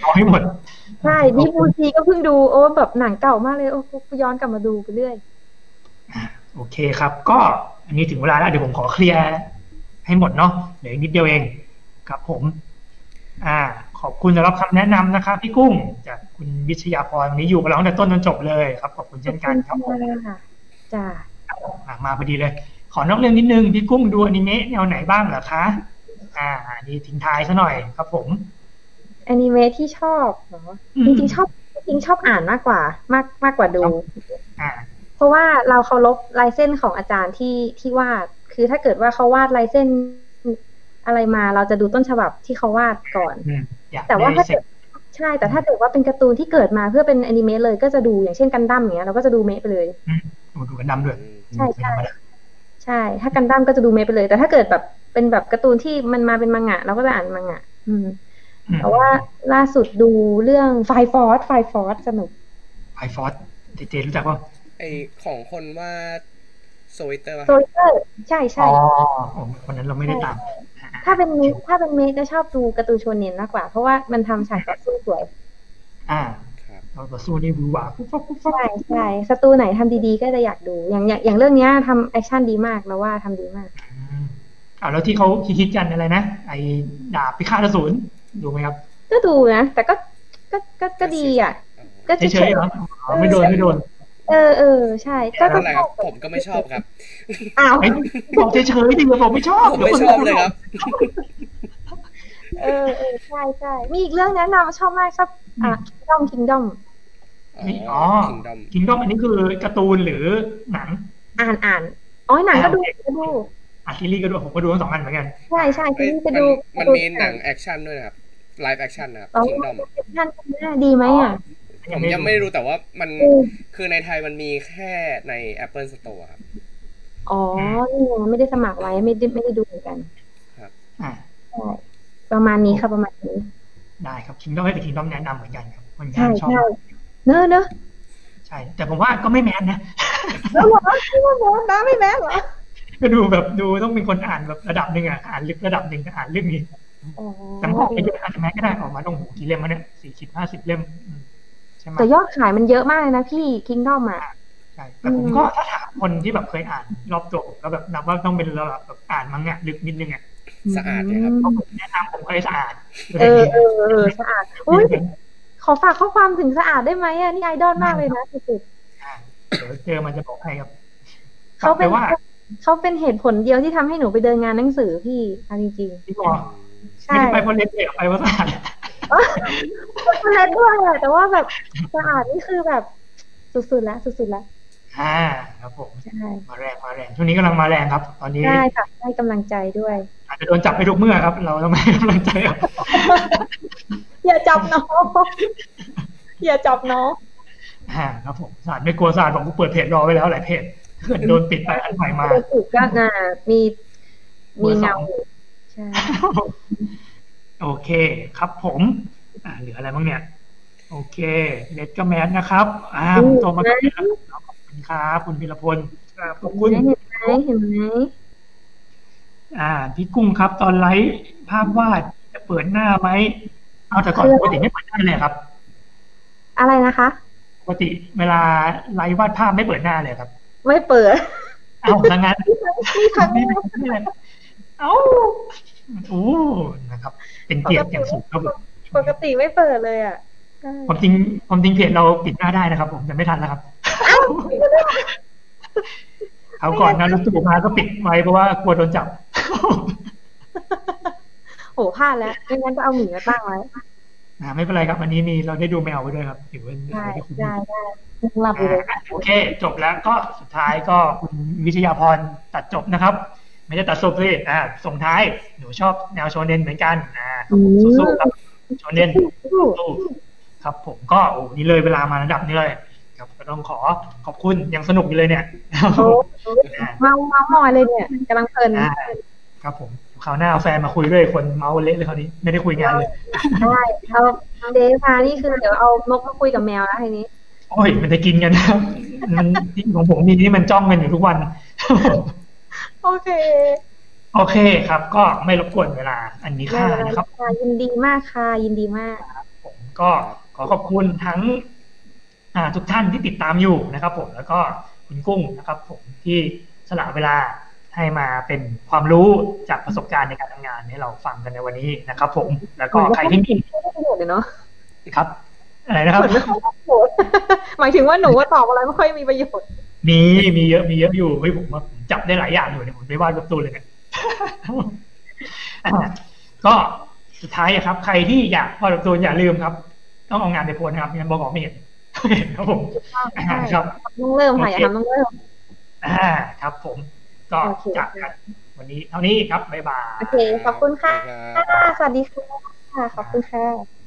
เอาให้หมด ใช่นี่บูซีก็เพิ่งดูโอ้แบบหนังเก่ามากเลยโอ้ย้อนกลับมาดูไปเรื่อยโอเคครับ ก็อันนี้ถึงเวลาแล้วเดี๋ยวผมขอเคลียร์ให้หมดเนาะเหลืออีกนิดเดียวเองครับผม อ่า ขอบคุณสำหรับคำแนะนำนะครับพี่กุ้งจากคุณวิชยาพรวันนี้อยู่กับเราตั้งแต่ต้นจนจบเลยครับ ขอบคุณเช่นกันครับผมค่ะจ้าอะมาพอดีเลย ขอนอกเรื่องนิดนึงพี่กุ้งดูอนิเมะแนวไหนบ้างเหรอคะ อ่าอันนี้ทิ้งท้ายซะหน่อยครับผมอนิเมะที่ชอบเหรออืมจริงๆชอบจริงๆชอบอ่านมากกว่า มากมากกว่าดูอ่าเพราะว่าเราเคารพลายเส้นของอาจารย์ที่ที่วาดคือถ้าเกิดว่าเขาวาดลายเส้น อะไรมาเราจะดูต้นฉบับที่เขาวาดก่อนอืมอยากแต่ว่าได้ถ้าเสร็เกิจดใช่ แต่ถ้าเกิดว่าเป็นการ์ตูนที่เกิดมาเพื่อเป็นอนิเมะเลยก็จะดูอย่างเช่นกันดั้มอย่างเงี้ยเราก็จะดูเมะไปเลยโอ้ดูกันดำด้วยใช่ใช่ไม่ธรรมดาใช่ ถ้ากันดั้มก็จะดูเมะไปเลย แต่ถ้าเกิดแบบเป็นแบบการ์ตูนที่มันมาเป็นมังงะ เราก็จะอ่านมังงะ อืมอืมแต่ว่าล่าสุดดูเรื่อง Fire Force Fire Force สนุก Fire Force เจเจรู้จักป่ะไอของคนวาด Soul Eater ป่ะโซลิเตอร์ ใช่ใช่อ๋ออ๋อวันนั้นเราไม่ได้ตาม ถ้าเป็นเมะถ้าเป็นเมะจะชอบดูการ์ตูนโชเนนมากกว่า เพราะว่ามันทำฉากต่อสู้สวย อ่าครับเราต่อสู้นี่บูหวาปุ๊บปั๊บปุ๊บปั๊บใช่ใช่ศัตรูไหนทำดีๆ ก็จะอยากดู อย่างอย่างอย่างเรื่องเนี้ยทำ action ดีมากแล้วว่าทำดีมากอืมอ่าแล้วที่เขาคิดๆกันอะไรนะ ไอ้ดาบพิฆาตอสูรดูไหมครับ ก็ดูนะ แต่ก็ก็ก็ก็ดีอะ ก็เฉยๆเหรออ๋อไม่โดนไม่โดน เออเออใช่ก็นั่ก็นแหละครับผมก็ไม่ชอบครับอ้าวไอ้บอกเฉยๆดิบอกไม่ชอบผมไม่ชอบเลยครับ เออเออใช่ใช่มีอีกเรื่องแนะนำชอบมากชอบอะ Kingdom Kingdomอ๋อ Kingdom Kingdom อันนี้คือการ์ตูนหรือหนัง อ่านอ่านอ๋อหนังก็ดูก็ดูอะซีรีส์ก็ดูผมก็ดูทั้งสองอันเหมือนกันใช่ใช่เอ้ที่ยจะมันดูมันมีหนัง action ด้วยนะครับ live action นะครับอ๋อ Kingdomท่านดีไหมอะ ผมยังไม่รู้แต่ว่ามันเออคือในไทยมันมีแค่ใน Apple Store ครับอ๋อนี่ไงไม่ได้สมัครไว้ไม่ได้ไม่ได้ดูเหมือนกันอ่าใช่ประมาณนี้ค่ะประมาณนี้ ได้ครับคิงดอมให้แต่คิงดอมแนะนำเหมือนกันครับคนใช่งานชอบใช่เนอะเนอะใช่ แต่ผมว่าก็ไม่แมนนะแล้วบอกว่าพี่ว่าบอกนะไม่แม้เหรอก็ดูแบบดูต้องเป็นคนอ่านแบบระดับหนึ่งอะอ่านลึกระดับหนึ่งแต่อ่านเรื่องนี้อ๋อแต่มันออกไปเยอะอาจจะแม้ก็ได้ออกมาต้องโหกี่เล่มวะเนี่ยสี่สิบห้าสิบเล่มอืมใช่ไหมแต่ยอดขายมันเยอะมากเลยนะพี่คิงดอมอะใช่แต่ผมก็ถ้าถามคนที่แบบเคยอ่านรอบตัวผมก็แบบนับว่าต้องเป็นระดับแบบอ่านมังงะลึกนิดนึงอะสะอาดเลยครับเพราะผมแนะนำผมเคยสะอาดเออเออเออสะอาดอุ้ยขอฝากข้อความถึงสะอาดได้ไหมอะนี่ไอดอลมากเลยนะสุดเดี๋ยวเจอมันจะบอกให้ครับๆเขาเป็นแต่ว่าเขาเป็นเหตุผลเดียวที่ทำให้หนูไปเดินงานหนังสือพี่เอาจริงพี่บอกๆใช่ไม่ได้ไปเพราะเล็กเลยอะไปเพราะสะอาด มันเล็กด้วยอะแต่ว่าแบบสะอาดนี่คือแบบสุดๆแล้วสุดๆแล้วอ่าครับผมใช่มาแรงมาแรงช่วงนี้กำลังมาแรงครับ ตอนนี้ใช่ค่ะให้กำลังใจด้วย อาจจะโดนจับไปทุกเมื่อครับ เราต้องให้กำลังใจครับอย่าจับน้องอย่าจับน้องอ่าครับผมศาสตร์ไม่กลัวศาสตร์ผมก็เปิดเพจรอไว้แล้วหลายเพจถ้าเกิดโดนปิดไปอันใหม่มาปกติก็น่ามีมีเงาใช่ โอเคครับผมอ่าเหลืออะไรบ้างเนี่ย โอเคเลดก็แมสนะครับอ่าผมโทรมากันแล้วขอบคุณครับคุณพิรพลครับขอบคุณเห็นไหมเห็นไหมอ่า พี่กุ้งครับ ตอนไลฟ์ภาพวาดจะเปิดหน้าไหมเอาแต่ก่อนปกติไม่เปิดหน้าเลยครับ อะไรนะคะปกติเวลาไลฟ์วาดภาพไม่เปิดหน้าเลยครับ ไม่เปิด เอาดังนั้นนี่ครั้งแรไม่กเป็นไรเอ้า โอ้นะครับ เป็นเกียรติอย่างสูงครับผมปกติไม่เปิดเลยอะใช่ความจริงความจริงเพจเราปิดหน้าได้นะครับ ผมแต่ไม่ทันแล้วครับเอาก่อนนะรถตู้มาก็ปิดไว้เพราะว่ากลัวโดนจับโอ้พลาดแล้วไม่งั้นก็เอาหมีมาตั้งไว้อ่าไม่เป็นไรครับวันนี้มีเราได้ดูแมวไปด้วยครับถือว่าเป็นได้อะไรที่คุ้มได้ได้ยังหลับอยู่เลยอ่าโอเค จบแล้วก็สุดท้ายก็คุณวิทยาพรตัดจบนะครับ ไม่ได้ตัดจบเลยอ่าส่งท้ายหนูชอบแนวโชเนนเหมือนกัน อ่าครับผมสู้ๆครับโชเนนสู้ๆครับ ผมก็โอ้นี่เลยเวลามาระดับนี้เลยครับก็ต้องขอขอบคุณยังสนุกอยู่เลยเนี่ยโอ้อ่าเมาเมามอยเลยเนี่ยกำลังเพลินอ่าครับผมคราวหน้าเอาแฟนมาคุยด้วยคนเมาเละเลยคราวนี้ไม่ได้คุยงานเลยได้เอาเดฟมานี่คือเดี๋ยวเอานกมาคุยกับแมวแล้วทีนี้โอ้ยมันจะกินกันนะครับมันของผมนี่นี่มันจ้องกันอยู่ทุกวัน โอเค โอเคครับ ก็ไม่รบกวนเวลา อันนี้ค่านะครับค่ะยินดีมากค่ะ ยินดีมากผมก็ขอขอบคุณทั้งอ่าทุกท่านที่ติดตามอยู่นะครับ ผมแล้วก็คุณกุ้งนะครับ ผมที่สละเวลาให้มาเป็นความรู้จากประสบการณ์ในการทำงานให้เราฟังกันในวันนี้นะครับ ผมแล้วก็ใครที่มีไม่ได้ประโยชน์เลยเนาะครับอะไรนะครับเหมือนไม่ค่อยได้ประโยชน์หมายถึงว่าหนูว่าตอบอะไรไม่ค่อยมีประโยชน์มีมีเยอะมีเยอะอยู่เฮ้ยผมว่าผม จับได้หลายอย่างอยู่เนี่ยผมไปวาดรูปตูนเลยเนี่ยอะก็สุดท้ายอะครับ ใครที่อยากวาดรูปตูนอย่าลืมครับ ต้องเอางานไปโพสนะครับงั้นบอกออกไม่เห็นครับผมอ่าครับต้องเริ่มค่ะอย่าทำต้องเริ่มอ่าครับ ผมก็โอเคจากกันวันนี้เท่านี้ครับบ๊ายบายโอเคขอบคุณค่ะรับสวัสดีค่ะขอบคุณค่ะ